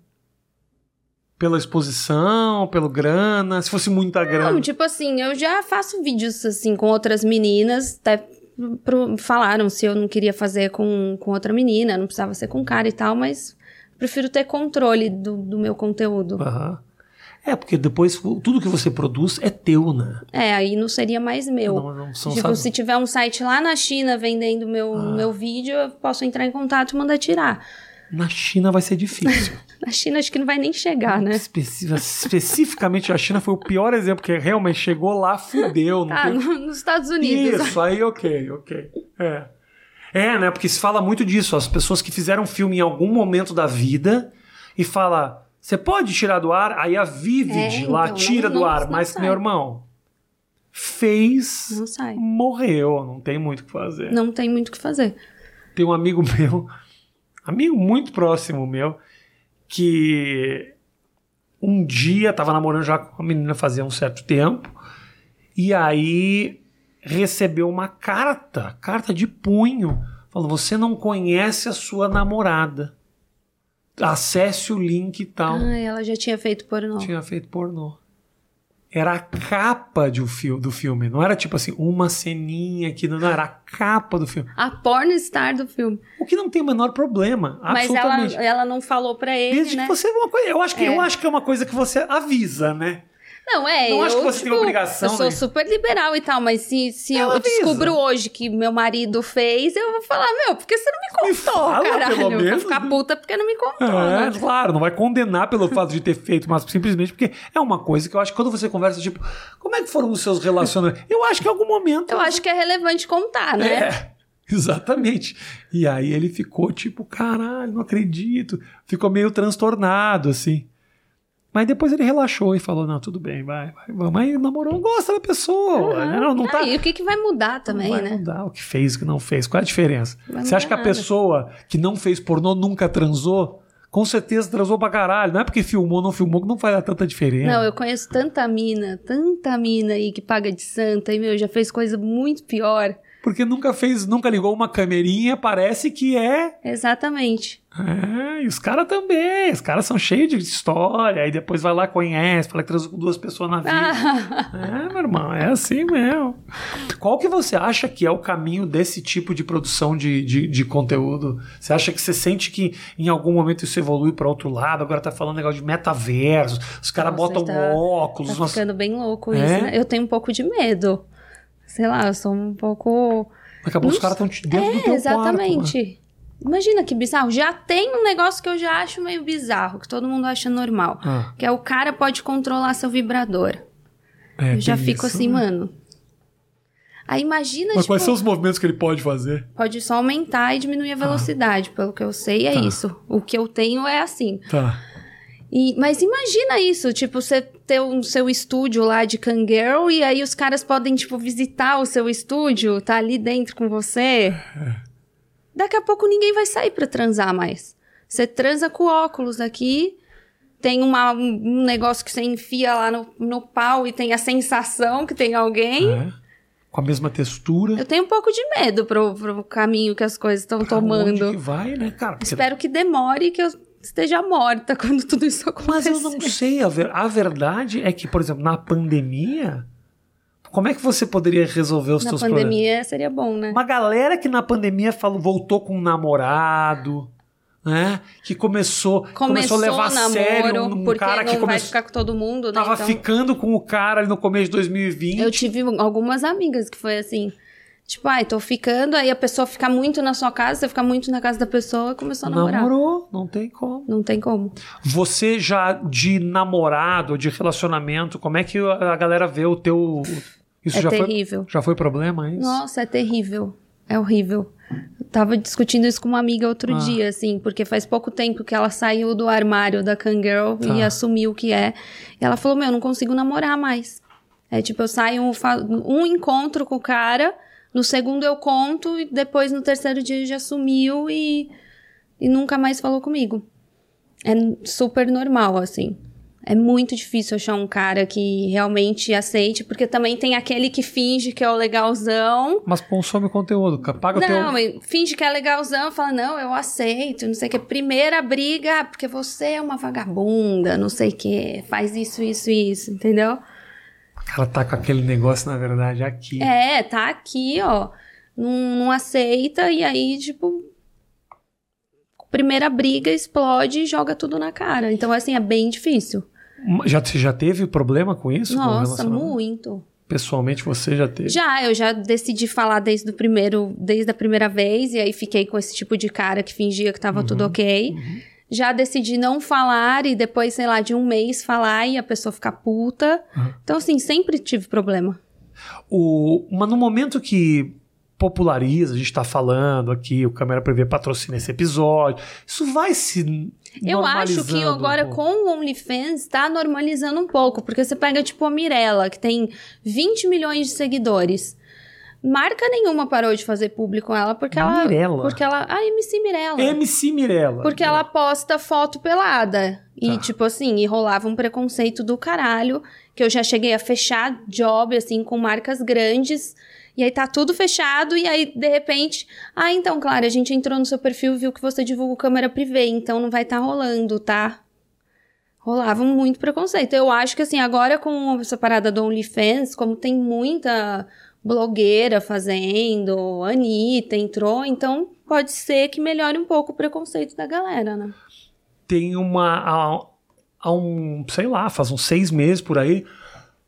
Pela exposição, pelo grana, se fosse muita grana. Não, tipo assim, eu já faço vídeos assim com outras meninas, até falaram se eu não queria fazer com, com outra menina, não precisava ser com cara e tal, mas prefiro ter controle do, do meu conteúdo. Aham. É, porque depois tudo que você produz é teu, né? É, aí não seria mais meu. Não, não são tipo, sabe- se tiver um site lá na China vendendo meu, Ah. meu vídeo, eu posso entrar em contato e mandar tirar. Na China vai ser difícil. Na China acho que não vai nem chegar, né? Especi- especificamente a China foi o pior exemplo, porque realmente chegou lá, fudeu. Não Ah, tem... no- nos Estados Unidos. Isso, aí ok, ok. É. É, né? Porque se fala muito disso. As pessoas que fizeram filme em algum momento da vida e fala, você pode tirar do ar? Aí a Vivid É, lá então, tira não- do não- ar. Mas, sai. meu irmão, fez, morreu. Não tem muito o que fazer. Não tem muito o que fazer. Tem um amigo meu, amigo muito próximo meu, que um dia tava namorando já com uma menina fazia um certo tempo, e aí recebeu uma carta, carta de punho, falando: você não conhece a sua namorada. Acesse o link e tal. Ah, ela já tinha feito pornô. Tinha feito pornô. Era a capa de um fil- do filme. Não era tipo assim, uma ceninha aqui. Não, não, era a capa do filme. A pornstar do filme. O que não tem o menor problema. Mas ela, absolutamente. ela não falou pra ele, Desde né? que você. Uma coisa, eu, acho que, É. eu acho que é uma coisa que você avisa, né? Não, é. Não eu, acho que você tem tipo, obrigação, Eu sou né? super liberal e tal, mas se, se Ela eu avisa. descubro hoje que meu marido fez, eu vou falar, meu, por que você não me contou, Me fala, caralho? pelo Eu vou menos, ficar né? puta porque não me contou, É, né? claro, não vai condenar pelo fato de ter feito, mas simplesmente porque é uma coisa que eu acho que quando você conversa, tipo, como é que foram os seus relacionamentos? Eu acho que em algum momento. Eu acho que é relevante contar, né? É, exatamente. E aí ele ficou tipo, caralho, não acredito. Ficou meio transtornado, assim. Mas depois ele relaxou e falou: não, tudo bem, vai, vai, vamos. Aí namorou, gosta da pessoa. Aham. Não, não tá. Ah, e o que, que vai mudar também, não vai né? mudar o que fez, o que não fez. Qual é a diferença? Você acha que a pessoa que não fez pornô nunca transou? Com certeza transou pra caralho. Não é porque filmou, não filmou, que não faz tanta diferença. Não, eu conheço tanta mina, tanta mina aí que paga de santa e, meu, já fez coisa muito pior. Porque nunca fez, nunca ligou uma camerinha, parece que é. Exatamente. É, e os caras também. Os caras são cheios de história. Aí depois vai lá, conhece, fala que transou com duas pessoas na vida. Ah, É, meu irmão, é assim mesmo. Qual que você acha que é o caminho desse tipo de produção de, de, de conteúdo? Você acha que você sente que em algum momento isso evolui para outro lado? Agora tá falando negócio de metaverso, os caras botam tá- óculos. tá nossa- ficando bem louco É? isso, né? Eu tenho um pouco de medo. Sei lá, eu sou um pouco. Daqui a pouco os caras estão dentro do É, teu exatamente. quarto. Imagina que bizarro. Já tem um negócio que eu já acho meio bizarro, que todo mundo acha normal. Ah, Que é o cara pode controlar seu vibrador. é, eu já fico isso, assim, né? mano. Aí imagina, Mas tipo, quais são os movimentos que ele pode fazer? pode só aumentar e diminuir a velocidade. Pelo que eu sei, é Tá. isso. O que eu tenho é assim. Tá. E- mas imagina isso, tipo, você ter o seu estúdio lá de Kangirl e aí os caras podem, tipo, visitar o seu estúdio, tá ali dentro com você. Daqui a pouco ninguém vai sair pra transar mais. Você transa com óculos aqui, tem uma- um um negócio que você enfia lá no, no pau e tem a sensação que tem alguém. É. Com a mesma textura. Eu tenho um pouco de medo pro, pro caminho que as coisas estão Pra onde tomando. que vai, né, cara? Espero que demore que eu esteja morta quando tudo isso acontecer. Mas eu não sei. A, ver- a verdade é que, por exemplo, na pandemia, como é que você poderia resolver os Na seus problemas? pandemia seria bom, né? Uma galera que na pandemia falou, voltou com um namorado, né? Que começou, começou, a levar a namoro, sério um, um porque cara não que vai começou, ficar com todo mundo, né? tava Então, ficando com o cara ali no começo de 2020. eu tive algumas amigas que foi assim, tipo, ai, tô ficando, aí a pessoa fica muito na sua casa, você fica muito na casa da pessoa e começou a namorar. Namorou, não tem como. Não tem como. Você já de namorado, de relacionamento, como é que a galera vê o teu. Isso é já foi, terrível. já foi problema, é isso? Nossa, é terrível. É horrível. Eu tava discutindo isso com uma amiga outro Ah. dia, assim, porque faz pouco tempo que ela saiu do armário da Kangirl Tá. e assumiu o que é. E ela falou: Meu, eu não consigo namorar mais. É tipo, eu saio, um encontro com o cara, no segundo eu conto, e depois no terceiro dia já sumiu e. e nunca mais falou comigo. É super normal, assim. É muito difícil achar um cara que realmente aceite, porque também tem aquele que finge que é o legalzão. Mas consome conteúdo, paga não, o teu... finge que é legalzão, fala, não, eu aceito, não sei o que. Primeira briga, porque você é uma vagabunda, não sei o que, faz isso, isso, isso, entendeu? Ela tá com aquele negócio, na verdade, aqui. É, tá aqui, ó. Não, não aceita, e aí, tipo, primeira briga explode e joga tudo na cara. Então, assim, é bem difícil. Já, você já teve problema com isso? Nossa, com muito. Pessoalmente você já teve? Já, eu já decidi falar desde o primeiro, desde a primeira vez, e aí fiquei com esse tipo de cara que fingia que tava uhum, tudo ok. Uhum. Já decidi não falar e depois, sei lá, de um mês falar e a pessoa ficar puta. Uhum. Então, assim, sempre tive problema. O, mas no momento que populariza, a gente está falando aqui, o Câmera Prevê patrocina esse episódio. Isso vai se eu acho que agora um com o OnlyFans está normalizando um pouco, porque você pega tipo a Mirella, que tem 20 milhões de seguidores. Marca nenhuma parou de fazer público com ela porque ela. Mirella. Porque ela. A MC Mirella. MC Mirella. Porque ela posta foto pelada. E, tá. tipo assim, e rolava um preconceito do caralho. Que eu já cheguei a fechar job, assim, com marcas grandes e aí tá tudo fechado, e aí, de repente, ah, então, claro, a gente entrou no seu perfil e viu que você divulga câmera privê, então não vai estar tá rolando, tá? Rolava muito preconceito. Eu acho que, assim, agora com essa parada do OnlyFans, como tem muita blogueira fazendo, Anitta entrou, então pode ser que melhore um pouco o preconceito da galera, né? Tem uma. Há, há um, sei lá, faz uns seis meses por aí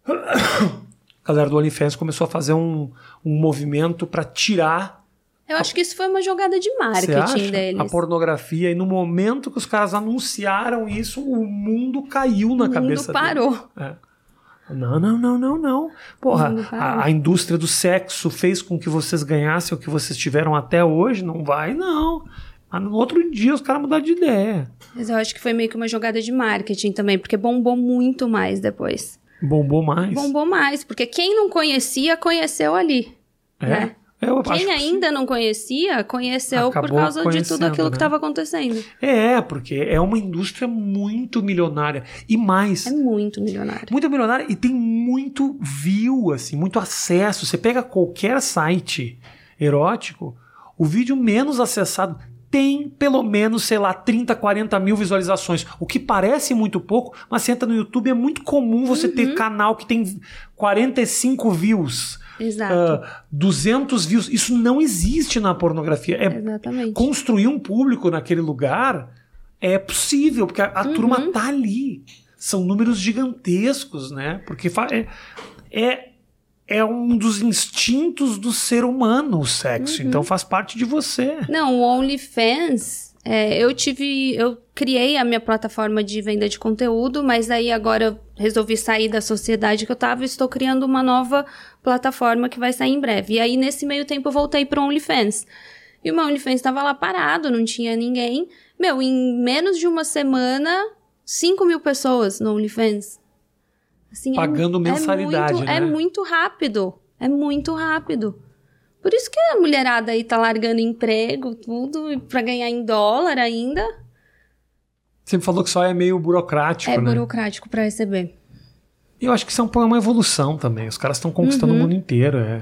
a galera do OnlyFans começou a fazer um, um movimento para tirar. Eu acho que isso foi uma jogada de marketing deles. A pornografia, e no momento que os caras anunciaram isso, o mundo caiu na o cabeça. O mundo parou. É. Não, não, não, não, não. Porra, a, a, indústria do sexo fez com que vocês ganhassem o que vocês tiveram até hoje? Não vai, não. Mas no outro dia os caras mudaram de ideia. Mas eu acho que foi meio que uma jogada de marketing também, porque bombou muito mais depois. Bombou mais. Bombou mais, porque quem não conhecia, conheceu ali. É. Né? Eu Quem ainda que... não conhecia, conheceu Acabou por causa de tudo aquilo né? que estava acontecendo. É, porque é uma indústria muito milionária. E mais. É muito milionária. Muito milionária e tem muito view, assim, muito acesso. Você pega qualquer site erótico, o vídeo menos acessado tem pelo menos, sei lá, 30, 40 mil visualizações. O que parece muito pouco, mas você entra no YouTube, é muito comum você uhum. ter canal que tem 45 views. Exato. Uh, ah, 200 views. Isso não existe na pornografia. É Exatamente. Construir um público naquele lugar é possível, porque a, a uhum. turma tá ali. São números gigantescos, né? Porque é, é é um dos instintos do ser humano o sexo, uhum. então faz parte de você. Não, o OnlyFans, é, eu tive, eu criei a minha plataforma de venda de conteúdo, mas aí agora eu resolvi sair da sociedade que eu tava e estou criando uma nova plataforma que vai sair em breve. E aí nesse meio tempo eu voltei para OnlyFans. E o meu OnlyFans estava lá parado, não tinha ninguém. Meu, em menos de uma semana, 5 mil pessoas no OnlyFans. Assim, é Pagando é, mensalidade, é muito, né? É muito rápido. É muito rápido. Por isso que a mulherada aí tá largando emprego, tudo, para ganhar em dólar ainda. Você me falou que só é meio burocrático, é né? É burocrático para receber. Eu acho que isso é uma evolução também. Os caras estão conquistando uhum. o mundo inteiro. É.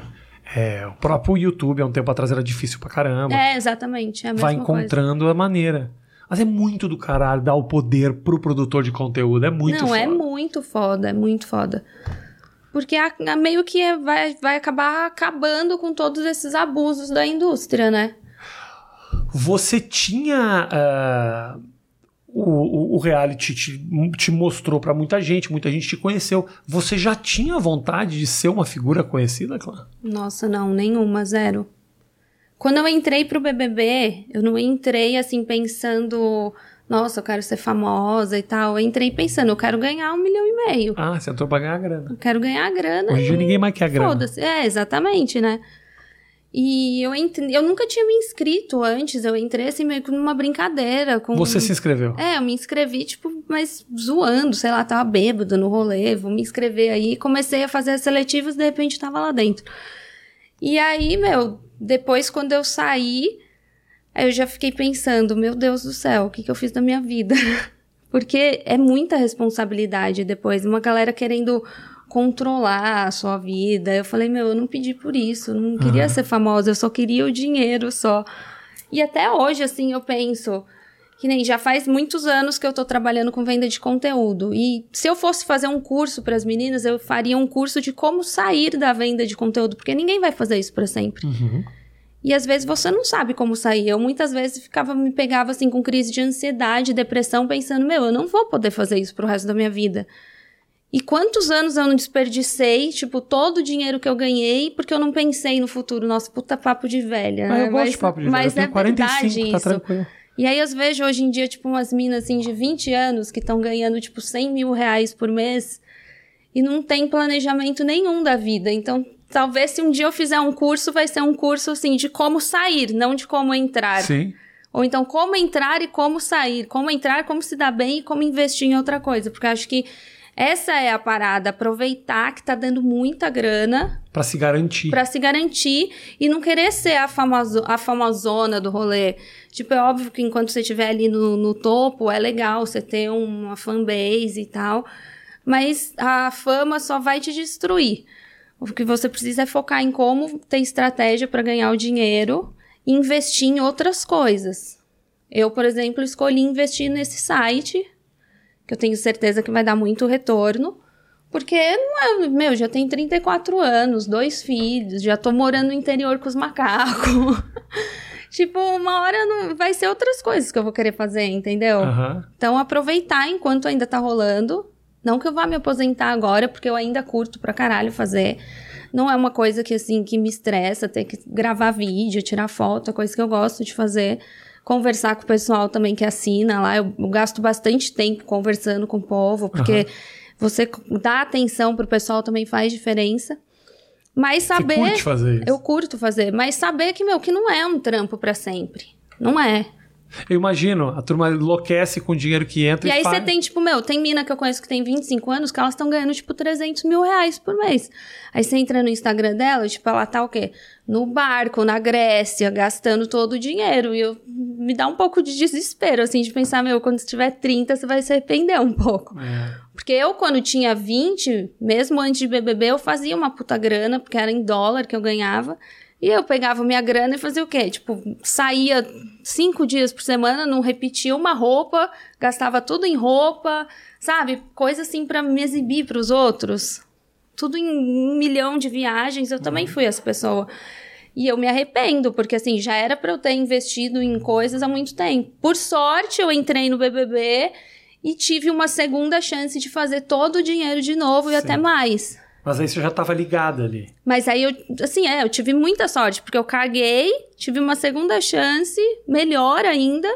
É, o próprio YouTube, há um tempo atrás, era difícil pra caramba. É, exatamente. É Vai encontrando coisa. a maneira. Mas é muito do caralho dar o poder pro produtor de conteúdo. É muito Não, é foda. é muito foda, é muito foda. Porque a, a meio que é, vai, vai acabar acabando com todos esses abusos da indústria, né? Você tinha. Uh, o, o, reality te, te mostrou para muita gente, muita gente te conheceu. Você já tinha vontade de ser uma figura conhecida, Clã? Nossa, não, nenhuma, zero. Quando eu entrei pro BBB, eu não entrei assim pensando, nossa, eu quero ser famosa e tal. Eu entrei pensando, eu quero ganhar um milhão e meio. Ah, você entrou pra ganhar grana. Eu quero ganhar grana. Hoje e... ninguém mais quer grana. Foda-se. É, exatamente, né? E eu, entrei, eu nunca tinha me inscrito antes, eu entrei assim meio que numa brincadeira. Com... Você se inscreveu? É, eu me inscrevi, tipo, mas zoando, sei lá, tava bêbado no rolê, vou me inscrever aí. Comecei a fazer as seletivas, de repente tava lá dentro. E aí, meu, depois, quando eu saí, Aí eu já fiquei pensando, meu Deus do céu, o que, que eu fiz da minha vida? Porque é muita responsabilidade depois, uma galera querendo controlar a sua vida. Eu falei, meu, eu não pedi por isso, não queria uhum. ser famosa, eu só queria o dinheiro só. E até hoje, assim, eu penso, que nem já faz muitos anos que eu tô trabalhando com venda de conteúdo. E se eu fosse fazer um curso para as meninas, eu faria um curso de como sair da venda de conteúdo, porque ninguém vai fazer isso para sempre. Uhum. E às vezes você não sabe como sair. Eu muitas vezes ficava, me pegava assim com crise de ansiedade, depressão, pensando, meu, eu não vou poder fazer isso pro resto da minha vida. E quantos anos eu não desperdicei, tipo, todo o dinheiro que eu ganhei, porque eu não pensei no futuro. Nossa, puta papo de velha. Mas né? eu gosto de papo de velha. Mas eu tenho é 45, verdade tá isso. tranquilo. E aí eu vejo hoje em dia, tipo, umas minas assim de 20 anos que estão ganhando, tipo, 100 mil reais por mês e não tem planejamento nenhum da vida. Então, talvez se um dia eu fizer um curso, vai ser um curso assim de como sair, não de como entrar. Sim. Ou então como entrar e como sair, como entrar, como se dar bem e como investir em outra coisa, porque acho que essa é a parada, aproveitar que tá dando muita grana para se garantir. Para se garantir e não querer ser a, famoso, a famosona do rolê. Tipo, é óbvio que enquanto você estiver ali no, no topo, é legal você ter uma fanbase e tal, mas a fama só vai te destruir. O que você precisa é focar em como ter estratégia para ganhar o dinheiro e investir em outras coisas. Eu, por exemplo, escolhi investir nesse site, que eu tenho certeza que vai dar muito retorno, porque não é, meu, já tenho 34 anos, dois filhos, já tô morando no interior com os macacos. tipo, uma hora não, vai ser outras coisas que eu vou querer fazer, entendeu? Uhum. Então, aproveitar enquanto ainda tá rolando não que eu vá me aposentar agora, porque eu ainda curto pra caralho fazer. Não é uma coisa que, assim, que me estressa, ter que gravar vídeo, tirar foto, é coisa que eu gosto de fazer. Conversar com o pessoal também que assina lá. Eu, eu gasto bastante tempo conversando com o povo, porque uhum. você dá atenção pro pessoal também faz diferença. Mas saber. Você curte fazer isso. Eu curto fazer. Mas saber que, meu, que não é um trampo para sempre. Não é. Eu imagino, a turma enlouquece com o dinheiro que entra e, e aí você tem, tipo, meu, tem mina que eu conheço que tem 25 anos que elas estão ganhando, tipo, 300 mil reais por mês. Aí você entra no Instagram dela, tipo, ela tá o quê? No barco, na Grécia, gastando todo o dinheiro. E eu, me dá um pouco de desespero, assim, de pensar, meu, quando você tiver 30, você vai se arrepender um pouco. É. Porque eu, quando tinha 20, mesmo antes de BBB, eu fazia uma puta grana, porque era em dólar que eu ganhava. E eu pegava minha grana e fazia o quê? Tipo, saía cinco dias por semana, não repetia uma roupa, gastava tudo em roupa, sabe? Coisa assim para me exibir para os outros. Tudo em um milhão de viagens, eu uhum. também fui essa pessoa. E eu me arrependo, porque assim, já era para eu ter investido em coisas há muito tempo. Por sorte, eu entrei no BBB e tive uma segunda chance de fazer todo o dinheiro de novo Sim. e até mais. Mas aí você já estava ligada ali. Mas aí eu, assim, é, eu tive muita sorte, porque eu caguei, tive uma segunda chance, melhor ainda,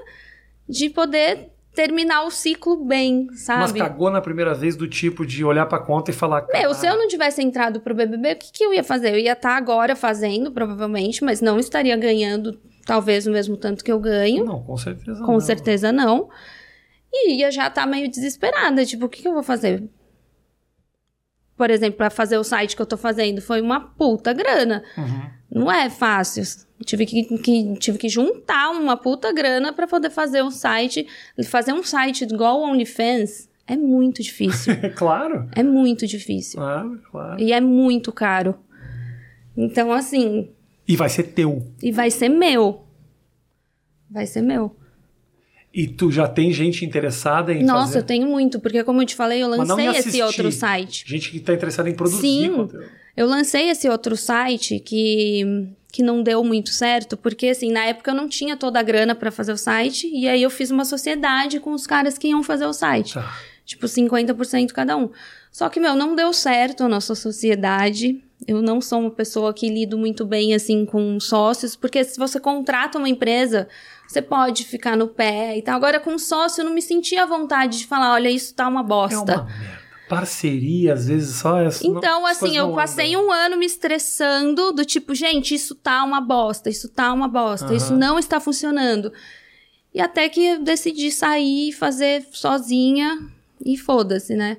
de poder terminar o ciclo bem, sabe? Mas cagou na primeira vez do tipo de olhar pra conta e falar... Meu, se eu não tivesse entrado pro BBB, o que, que eu ia fazer? Eu ia estar tá agora fazendo, provavelmente, mas não estaria ganhando talvez o mesmo tanto que eu ganho. Não, com certeza com não. certeza não. E ia já estar tá meio desesperada, tipo, o que, que eu vou fazer? Por exemplo, para fazer o site que eu tô fazendo, foi uma puta grana. Uhum. Não é fácil. Tive que, que, tive que juntar uma puta grana para poder fazer um site. Fazer um site igual o OnlyFans é muito difícil. claro. É muito difícil. Claro, claro. E é muito caro. Então, assim. E vai ser teu. E vai ser meu. Vai ser meu. E tu já tem gente interessada em Nossa, fazer? eu tenho muito, porque como eu te falei, eu lancei esse outro site. Gente que está interessada em produzir Sim, conteúdo. eu lancei esse outro site que, que não deu muito certo, porque assim, na época eu não tinha toda a grana para fazer o site, e aí eu fiz uma sociedade com os caras que iam fazer o site. Tá. Tipo, 50% cada um. Só que, meu, não deu certo a nossa sociedade. Eu não sou uma pessoa que lido muito bem, assim, com sócios, porque se você contrata uma empresa você pode ficar no pé e tal. Agora, com sócio, eu não me sentia à vontade de falar: olha, isso tá uma bosta. É uma merda. Parceria, às vezes só essa. Então, não, assim, eu passei um ano me estressando do tipo, gente, isso tá uma bosta, isso tá uma bosta, uhum. isso não está funcionando. E até que eu decidi sair e fazer sozinha e foda-se, né?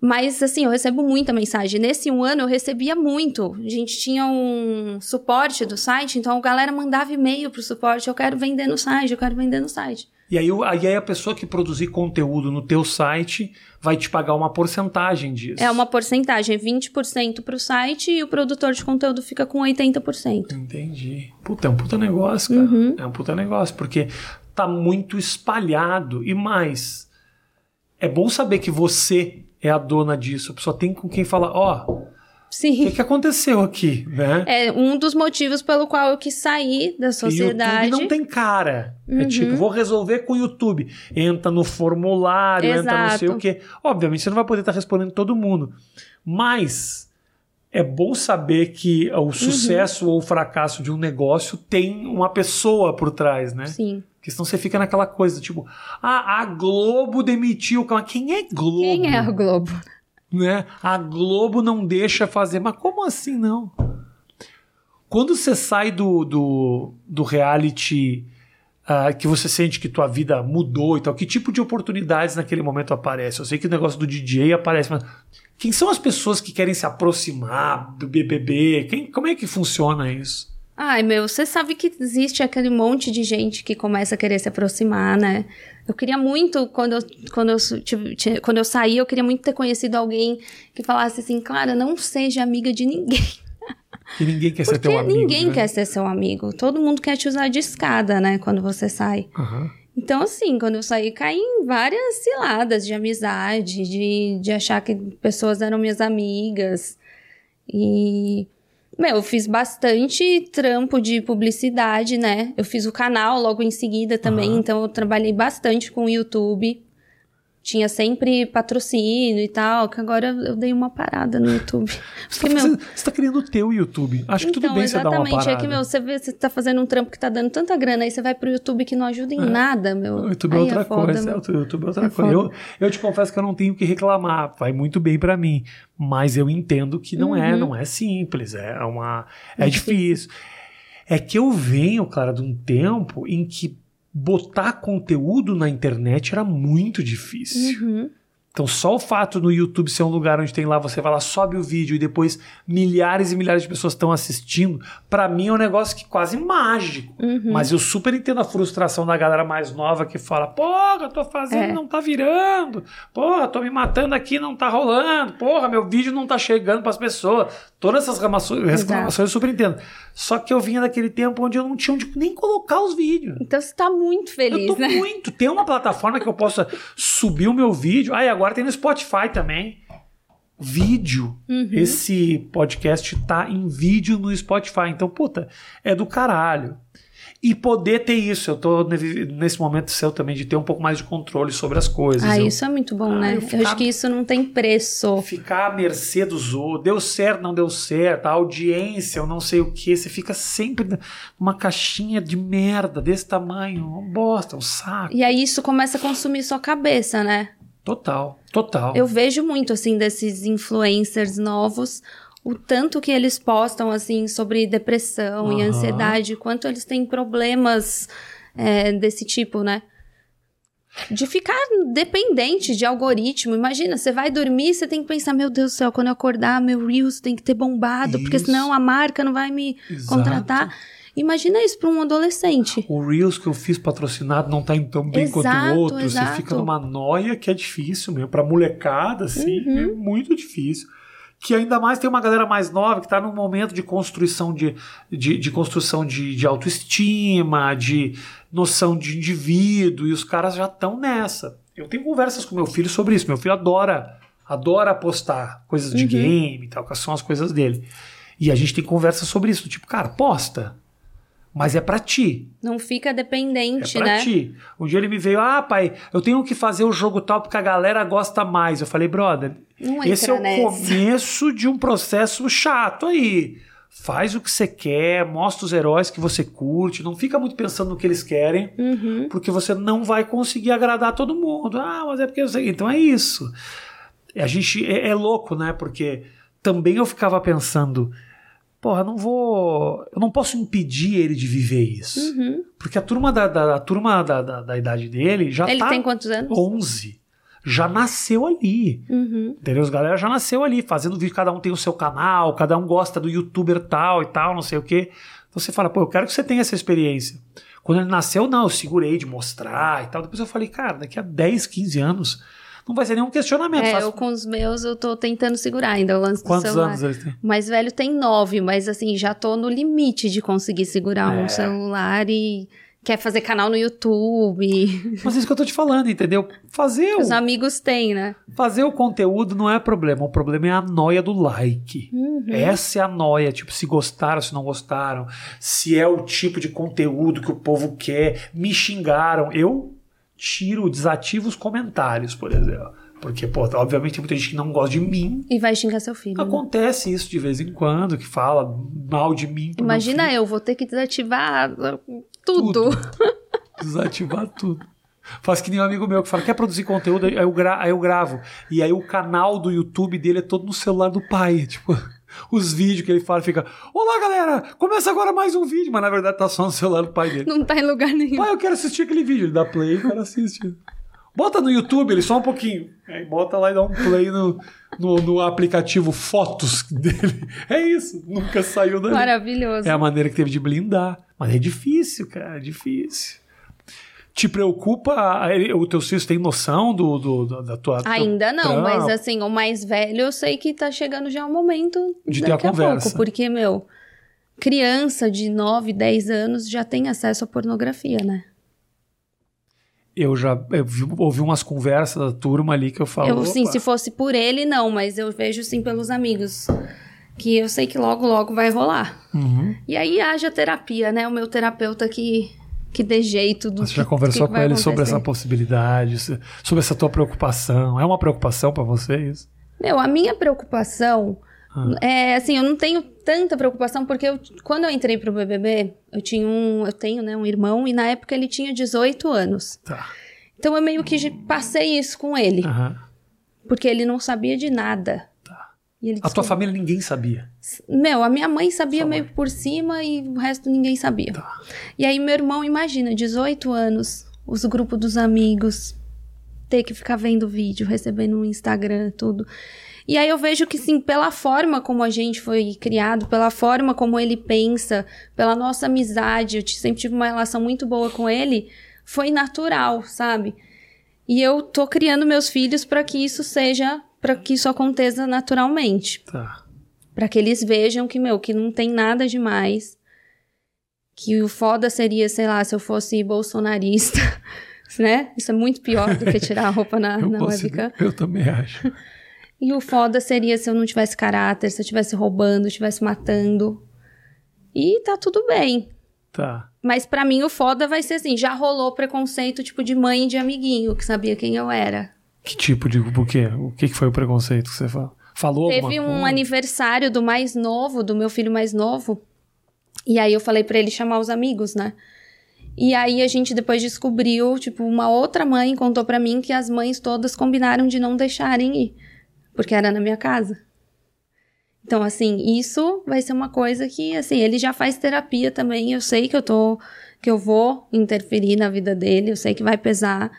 Mas, assim, eu recebo muita mensagem. Nesse um ano, eu recebia muito. A gente tinha um suporte do site, então a galera mandava e-mail pro suporte. Eu quero vender no site, eu quero vender no site. E aí, o- aí a pessoa que produzir conteúdo no teu site vai te pagar uma porcentagem disso. É uma porcentagem, 20% pro site e o produtor de conteúdo fica com 80%. Entendi. Puta, é um puta negócio, cara. Uhum. É um puta negócio, porque tá muito espalhado. E mais, é bom saber que você é a dona disso. A pessoa tem com quem falar, ó, o Sim. que, que aconteceu aqui, né? É um dos motivos pelo qual eu quis sair da E sociedade. YouTube não tem cara. É Uhum. tipo, vou resolver com o YouTube. Entra no formulário, entra não sei Exato. o quê. Obviamente você não vai poder estar respondendo todo mundo. Mas é bom saber que Uhum. o sucesso ou o fracasso de um negócio tem uma pessoa por trás, né? Sim. Porque senão você fica naquela coisa, tipo, ah, a Globo demitiu. Quem é Globo? Quem é a Globo? né? A Globo não deixa fazer. Mas como assim não? Quando você sai do, do, do reality ah, que você sente que tua vida mudou e tal, que tipo de oportunidades naquele momento aparece? Eu sei que o negócio do DJ aparece, mas quem são as pessoas que querem se aproximar do BBB? Quem, como é que funciona isso? Ai, meu, você sabe que existe aquele monte de gente que começa a querer se aproximar, né? Eu queria muito, quando eu, quando eu, tive- quando eu saí, eu queria muito ter conhecido alguém que falasse assim, Clara, não seja amiga de ninguém. Que ninguém quer ser Porque teu amigo. ninguém né? quer ser seu amigo. Todo mundo quer te usar de escada, né? Quando você sai. Aham. Então, assim, quando eu saí, caí em várias ciladas de amizade, de, de achar que pessoas eram minhas amigas. E. Meu, eu fiz bastante trampo de publicidade, né? Eu fiz o canal logo em seguida também, Aham. então eu trabalhei bastante com o YouTube. Tinha sempre patrocínio e tal, que agora eu dei uma parada no YouTube. Você, Porque, tá meu, fazendo- você tá criando o teu YouTube. Acho que tudo então, bem você dar uma exatamente. parada. É que, meu, você vê, você tá fazendo um trampo que tá dando tanta grana, aí você vai pro YouTube que não ajuda em nada, meu. O YouTube é Aí outra foda, coisa. meu. O YouTube é outra É coisa. Eu, eu te confesso que eu não tenho o que reclamar. Vai muito bem pra mim. Mas eu entendo que não é, Uhum. não é simples. É uma. É É, difícil. É que eu venho, cara, de um tempo em que botar conteúdo na internet era muito difícil. Uhum. Então, só o fato no YouTube ser um lugar onde tem lá, você vai lá, sobe o vídeo e depois milhares e milhares de pessoas estão assistindo, pra mim é um negócio que quase mágico. Uhum. Mas eu super entendo a frustração da galera mais nova que fala: porra, eu tô fazendo, É. não tá virando, porra, tô me matando aqui, não tá rolando, porra, meu vídeo não tá chegando pras pessoas. Todas essas reclamações, reclamações eu super entendo. Só que eu vinha daquele tempo onde eu não tinha onde nem colocar os vídeos. Então você tá muito Eu feliz, tô né? muito. Tem uma plataforma que eu possa subir o meu vídeo. Ah, e agora tem no Spotify também. Vídeo. Uhum. Esse podcast tá em vídeo no Spotify. Então, puta, é do caralho. E poder ter isso. Eu tô ne- nesse momento seu também de ter um pouco mais de controle sobre as coisas. Ah, Eu isso é muito bom, Ah, né? eu Eu, ficava- acho que isso não tem preço. Ficar à mercê dos outros. Deu certo, não deu certo. A audiência, eu não sei o que. Você fica sempre numa caixinha de merda desse tamanho. Uma bosta, um saco. E aí isso começa a consumir sua cabeça, né? Total, total. Eu vejo muito, assim, desses influencers novos, o tanto que eles postam, assim, sobre depressão e Aham. ansiedade, quanto eles têm problemas é, desse tipo, né? De ficar dependente de algoritmo. Imagina, você vai dormir, você tem que pensar, meu Deus do céu, quando eu acordar, meu Reels tem que ter bombado, porque Isso. senão a marca não vai me Exato. contratar. Imagina isso para um adolescente. O Reels que eu fiz patrocinado não tá indo tão bem quanto Exato, o outro. exato. Você fica numa noia que é difícil mesmo. Pra molecada, assim, Uhum. é muito difícil. Que ainda mais tem uma galera mais nova que tá num momento de construção de, de, de construção de, de autoestima, de noção de indivíduo, e os caras já estão nessa. Eu tenho conversas com meu filho sobre isso. Meu filho adora, adora postar coisas de Uhum. game e tal, que são as coisas dele. E a gente tem conversa sobre isso, tipo, cara, posta. Mas é pra ti. Não fica É dependente, pra né? ti. Um dia ele me veio, ah, pai, eu tenho que fazer o jogo tal porque a galera gosta mais. Eu falei, brother, Não esse é o nessa. começo de um processo chato aí. Faz o que você quer, mostra os heróis que você curte, não fica muito pensando no que eles querem, Uhum. porque você não vai conseguir agradar todo mundo. Ah, mas é porque eu sei. Então é isso. A gente é, é louco, né? Porque também eu ficava pensando, porra, não vou. Eu não posso impedir ele de viver isso. Uhum. Porque a turma da, da- a turma da, da, da idade dele já Ele tá tem quantos anos? 11. já nasceu ali. Uhum. Entendeu? Os galera já nasceu ali, fazendo vídeo, cada um tem o seu canal, cada um gosta do youtuber tal e tal, não sei o quê. Então você fala, pô, eu quero que você tenha essa experiência. Quando ele nasceu, não, eu segurei de mostrar e tal. Depois eu falei, cara, daqui a 10, 15 anos não vai ser nenhum questionamento. É, eu com os meus eu tô tentando segurar ainda o lance do Quantos celular. anos eles têm? O mais velho tem nove, mas assim, já tô no limite de conseguir segurar É. um celular e quer fazer canal no YouTube. Mas é isso que eu tô te falando, entendeu? Fazer o, Os amigos têm, né? fazer o conteúdo não é problema. O problema é a noia do like. Uhum. Essa é a noia, tipo, se gostaram, se não gostaram, se é o tipo de conteúdo que o povo quer, me xingaram. Eu tiro, desativo os comentários, por exemplo. Porque, pô, obviamente tem muita gente que não gosta de mim. E vai xingar seu filho. né? Acontece isso de vez em quando, que fala mal de mim. Imagina eu, vou ter que desativar tudo. Desativar tudo. Faz que nem um amigo meu que fala, quer produzir conteúdo? Aí eu, aí eu gravo. E aí o canal do YouTube dele é todo no celular do pai. Tipo, os vídeos que ele fala, fica, olá galera, começa agora mais um vídeo. Mas na verdade tá só no celular do pai dele. Não tá em lugar nenhum. Pai, eu quero assistir aquele vídeo. Ele dá play e o cara assiste. Bota no YouTube, ele só um pouquinho. Aí bota lá e dá um play no, no, no aplicativo Fotos dele. É isso, nunca saiu dali. Maravilhoso. É a maneira que teve de blindar. Mas é difícil, cara, é difícil. Te preocupa? Os teus filhos têm noção do, do- da tua. Ainda não, mas assim, o mais velho eu sei que tá chegando já o momento De ter a daqui a, conversa. pouco, porque, meu, criança de 9, 10 anos já tem acesso à pornografia, né? Eu já eu vi- ouvi umas conversas da turma ali que eu falo. eu, sim, se fosse por ele, não, mas eu vejo sim pelos amigos. Que eu sei que logo, logo vai rolar. uhum. E aí haja terapia, né? O meu terapeuta que, que dê jeito do Você já que- conversou que com ele sobre essa possibilidade, sobre essa tua preocupação? É uma preocupação pra você isso? Meu, a minha preocupação Ah. é assim, eu não tenho tanta preocupação porque eu, quando eu entrei pro BBB, eu tinha um, eu tenho, né, um irmão e na época ele tinha 18 anos. Tá. Então eu meio que passei isso com ele, Aham. porque ele não sabia de nada. A tua família ninguém sabia. Meu, a minha mãe sabia Sua meio mãe. por cima e o resto ninguém sabia. Tá. E aí meu irmão, imagina, 18 anos, os grupos dos amigos, ter que ficar vendo vídeo, recebendo no Instagram, tudo. E aí eu vejo que sim, pela forma como a gente foi criado, pela forma como ele pensa, pela nossa amizade, eu sempre tive uma relação muito boa com ele, foi natural, sabe? E eu tô criando meus filhos para que isso seja, para que isso aconteça naturalmente Tá. Pra que eles vejam que, meu, que não tem nada demais. Que o foda seria, sei lá, se eu fosse bolsonarista, né? Isso é muito pior do que tirar a roupa na, Eu, na consigo- webcam. eu também acho. E o foda seria se eu não tivesse caráter, se eu estivesse roubando, estivesse matando. E tá tudo bem. Tá. Mas pra mim o foda vai ser assim, já rolou preconceito tipo de mãe e de amiguinho, que sabia quem eu era. Que tipo de. O quê? O que foi o preconceito que você falou? Falou Teve um aniversário do mais novo, do meu filho mais novo. E aí eu falei pra ele chamar os amigos, né? E aí a gente depois descobriu, tipo, uma outra mãe contou pra mim que as mães todas combinaram de não deixarem ir, porque era na minha casa. Então, assim, isso vai ser uma coisa que, assim, ele já faz terapia também. Eu sei que eu tô, que eu vou interferir na vida dele, eu sei que vai pesar.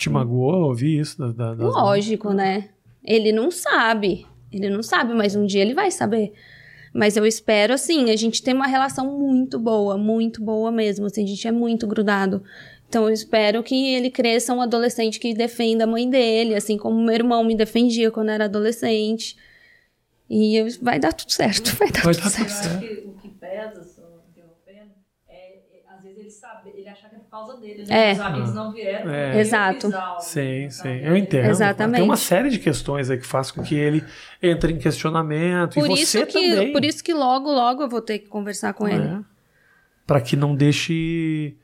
Te magoou ouvir isso? Da, da, das- Lógico, né? Ele não sabe. Ele não sabe, mas um dia ele vai saber. Mas eu espero, assim, a gente tem uma relação muito boa, muito boa mesmo. Assim, a gente é muito grudado. Então eu espero que ele cresça um adolescente que defenda a mãe dele, assim como meu irmão me defendia quando era adolescente. E eu- vai dar tudo certo, vai dar Vai tudo dar certo. tudo Eu acho certo. que o que pesa, só interrompendo, é, é, às vezes ele sabe, ele achar que é por causa dele, né? É. Os amigos não vieram. É. Exato. fiz algo, Sim, sim. Eu entendo. Exatamente. Tem uma série de questões aí que faz com que ele entre em questionamento. Por e você isso, que, também. por isso que logo, logo eu vou ter que conversar com ele. É. Pra que não deixe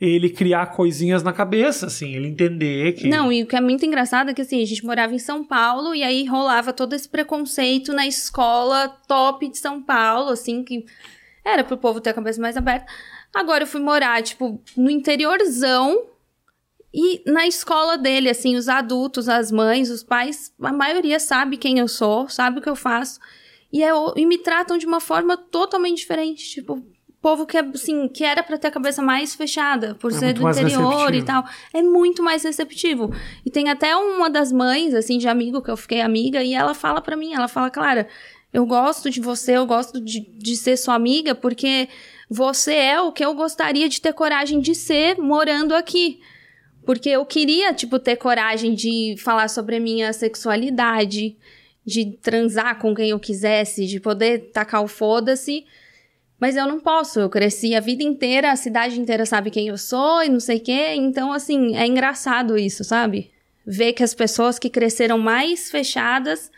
ele criar coisinhas na cabeça, assim, ele entender que. Não, e o que é muito engraçado é que assim, a gente morava em São Paulo e aí rolava todo esse preconceito na escola top de São Paulo, assim, que era pro povo ter a cabeça mais aberta. Agora eu fui morar, tipo, no interiorzão e na escola dele, assim, os adultos, as mães, os pais, a maioria sabe quem eu sou, sabe o que eu faço. E, é, e me tratam de uma forma totalmente diferente. Tipo, povo que, é, assim, que era pra ter a cabeça mais fechada, por É ser do interior e tal. É muito mais receptivo. E tem até uma das mães, assim, de amigo, que eu fiquei amiga, e ela fala pra mim, ela fala, Clara, eu gosto de você, eu gosto de, de ser sua amiga, porque você é o que eu gostaria de ter coragem de ser morando aqui. Porque eu queria, tipo, ter coragem de falar sobre a minha sexualidade, de transar com quem eu quisesse, de poder tacar o foda-se. Mas eu não posso, eu cresci a vida inteira, a cidade inteira sabe quem eu sou e não sei o quê. Então, assim, é engraçado isso, sabe? Ver que as pessoas que cresceram mais fechadas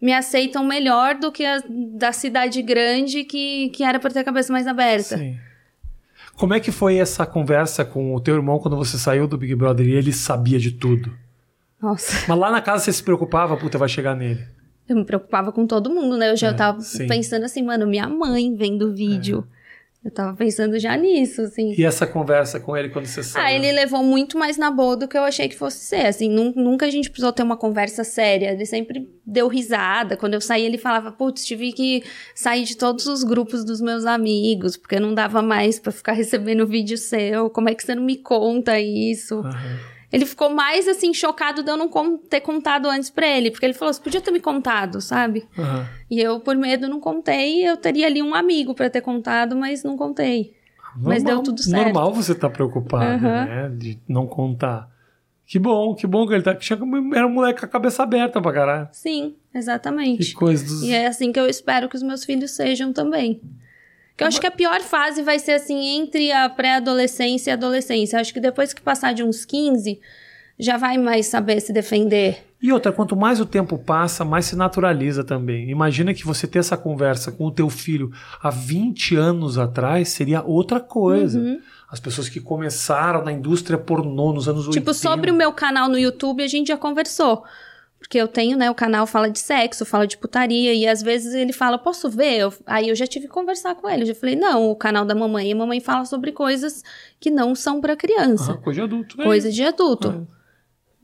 me aceitam melhor do que a da cidade grande que, que era pra ter a cabeça mais aberta. Sim. Como é que foi essa conversa com o teu irmão quando você saiu do Big Brother e ele sabia de tudo? Nossa. Mas lá na casa você se preocupava, puta, vai chegar nele. Eu me preocupava com todo mundo, né? Eu já É, tava sim. pensando assim, mano, minha mãe vendo o vídeo. Eu tava pensando já nisso, assim. E essa conversa com ele quando você saiu? Ah, ele levou muito mais na boa do que eu achei que fosse ser. Assim, nun- nunca a gente precisou ter uma conversa séria. Ele sempre deu risada. Quando eu saí, ele falava: Putz, tive que sair de todos os grupos dos meus amigos, porque não dava mais pra ficar recebendo vídeo seu. Como é que você não me conta isso? Aham. Ele ficou mais assim, chocado de eu não ter contado antes pra ele. Porque ele falou: Você podia ter me contado, sabe? Aham. E eu, por medo, não contei. Eu teria ali um amigo pra ter contado, mas não contei. Mas deu tudo certo. Normal você estar preocupado, Aham. né? De não contar. Que bom, que bom que ele tá. que era um moleque com a cabeça aberta pra caralho. Sim, Que exatamente. coisa dos. E é assim que eu espero que os meus filhos sejam também. Que eu acho que a pior fase vai ser assim entre a pré-adolescência e a adolescência. Eu acho que depois que passar de uns 15, já vai mais saber se defender. E outra, quanto mais o tempo passa, mais se naturaliza também. Imagina que você ter essa conversa com o teu filho há 20 anos atrás seria outra coisa. Uhum. As pessoas que começaram na indústria pornô nos anos 80. Tipo, sobre o meu canal no YouTube, a gente já conversou. Porque eu tenho, né, o canal fala de sexo, fala de putaria, e às vezes ele fala, posso ver? Eu- aí eu já tive que conversar com ele. Eu já falei, não, o canal da mamãe, a mamãe fala sobre coisas que não são pra criança. Aham, coisa de adulto. né? coisa de adulto.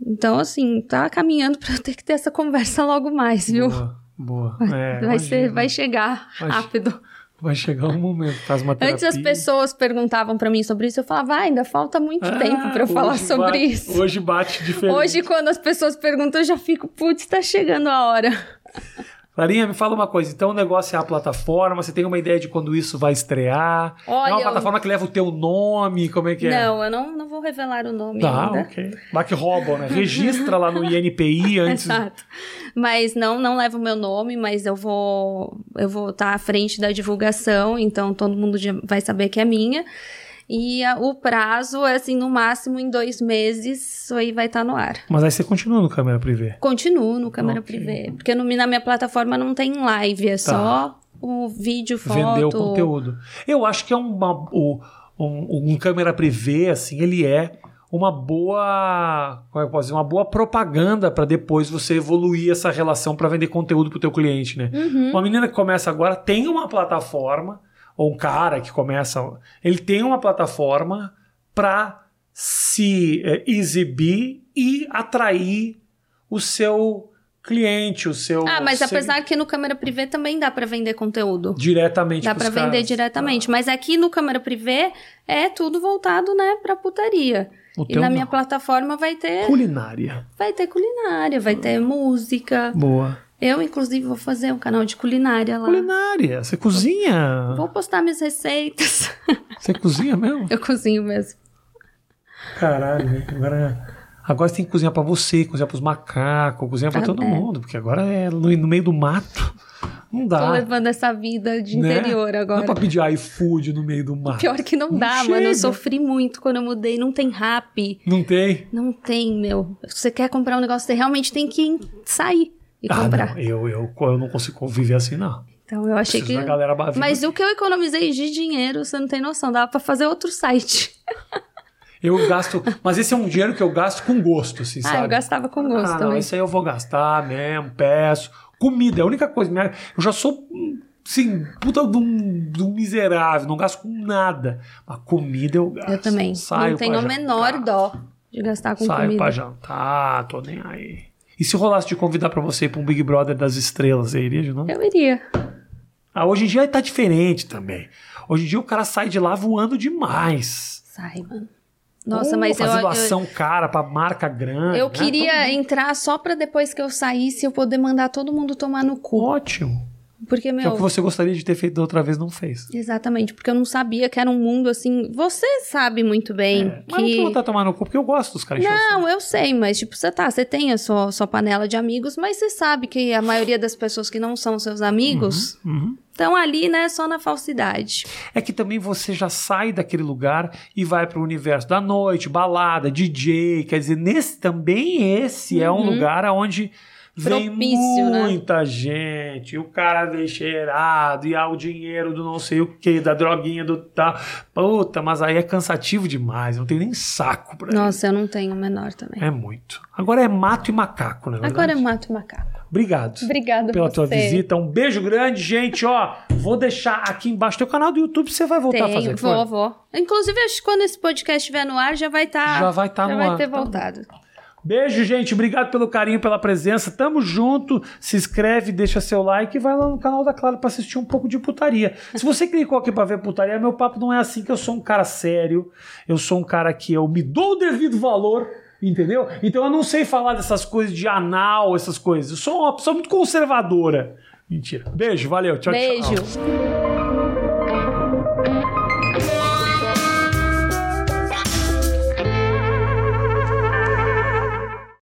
Então, assim, tá caminhando pra eu ter que ter essa conversa logo mais, viu? Boa, boa. É, vai, ser, vai chegar Vai- rápido. Vai chegar um momento, faz uma terapia. Antes as pessoas perguntavam pra mim sobre isso, eu falava, ah, ainda falta muito Ah, tempo pra eu falar sobre bate- isso. Hoje bate diferente. Hoje, quando as pessoas perguntam, eu já fico, putz, tá chegando a hora. Clarinha, me fala uma coisa. Então o negócio é a plataforma. Você tem uma ideia de quando isso vai estrear? é Olha, uma eu- plataforma que leva o teu nome? Como é que é? Não, eu não, não vou revelar o nome Tá, ainda. ok. Lá que roubam, né? Registra lá no INPI antes. Exato. Mas não, não leva o meu nome, mas eu vou eu vou estar à frente da divulgação, então todo mundo vai saber que é minha. E a- o prazo é assim, no máximo em dois meses, isso aí vai estar no ar. Mas aí você continua no câmera privê. Continuo no câmera Ok. privê, porque no, na minha plataforma não tem live, é só o vídeo, foto. Tá. Vender o conteúdo. Eu acho que é uma, o- um, um câmera privê, assim, ele é uma boa, como é que eu posso dizer, uma boa propaganda para depois você evoluir essa relação para vender conteúdo pro teu cliente, né? Uhum. Uma menina que começa agora tem uma plataforma, ou um cara que começa, ele tem uma plataforma para se eh, exibir e atrair o seu cliente, o seu Ah, mas seu- apesar que no câmera privê também dá pra vender conteúdo. diretamente Dá pra vender diretamente. Mas aqui no câmera privê é tudo voltado, né, pra putaria. O E na não. minha plataforma vai ter, Culinária. vai ter culinária, vai ter música. Boa. Eu, inclusive, vou fazer um canal de culinária lá. Culinária. Você cozinha? Vou postar minhas receitas. Você cozinha mesmo? Eu cozinho mesmo. Caralho, agora, agora você tem que cozinhar pra você, cozinhar pros macacos, cozinhar pra Ah, todo é. mundo, porque agora é no, meio do mato. Não Tô dá. levando essa vida de né? interior Não agora. dá pra pedir iFood no meio do mato. Pior que não Não dá, chega. mano. Eu sofri muito quando eu mudei. Não tem rap. Não tem? Não tem, meu. Se você quer comprar um negócio, você realmente tem que sair e Ah, comprar. não. Eu, eu, eu não consigo viver assim, não. Então eu achei Preciso que. Mas o que eu economizei de dinheiro, você não tem noção. Dava pra fazer outro site. Eu gasto. Mas esse é um dinheiro que eu gasto com gosto, assim, Ah, sabe? eu gastava com gosto ah, não, isso aí eu vou gastar mesmo, peço. Comida, é a única coisa. minha- Eu já sou, assim, puta de um, de um miserável, não gasto com nada. Mas comida eu gasto. Eu também. Saio não tenho a menor dó de gastar com Saio comida. pra jantar, tô nem aí. E se rolasse de convidar pra você ir pra um Big Brother das estrelas, você iria de novo? Eu iria. Ah, hoje em dia tá diferente também. Hoje em dia o cara sai de lá voando demais. Sai, mano. Nossa, Pô, mas eu, fazendo eu, ação cara pra marca grande. eu né? queria entrar só pra depois que eu saísse eu poder mandar todo mundo tomar no cu. Ótimo. Porque, Que é o meu. que você gostaria de ter feito da outra vez, não fez. Exatamente, porque eu não sabia que era um mundo assim. Você sabe muito bem É, Mas não que. vou botar tomar no cu, porque eu gosto dos caras o. Não, eu sei, mas tipo, você tá, você tem a sua, sua panela de amigos, mas você sabe que a maioria das pessoas que não são seus amigos Uhum. estão ali, né, só na falsidade. É que também você já sai daquele lugar e vai pro universo da noite, balada, DJ. Quer dizer, nesse também esse é um lugar onde vem. Propício, né? muita gente. E o cara vem cheirado e há o dinheiro do não sei o que, da droguinha do tal. Puta, mas aí é cansativo demais. Não tem nem saco pra Nossa, eu não tenho o menor também. É muito. Agora é mato e macaco, verdade. Agora eu mato o macaco. Obrigado. Obrigada pela você. tua visita. Um beijo grande, gente. Ó, vou deixar aqui embaixo teu canal do YouTube. Você vai voltar a fazer. vou, foi? vou. Inclusive, acho que quando esse podcast estiver no ar, já vai estar. Já vai tá já no vai ar. ter Tá voltado. Beijo, gente. Obrigado pelo carinho, pela presença. Tamo junto. Se inscreve, deixa seu like e vai lá no canal da Clara pra assistir um pouco de putaria. Se você clicou aqui pra ver putaria, meu papo não é assim que eu sou um cara sério. Eu sou um cara que eu me dou o devido valor. Entendeu? Então eu não sei falar dessas coisas de anal, essas coisas. Eu sou uma pessoa muito conservadora. Mentira. Beijo, valeu. Tchau, tchau. Beijo.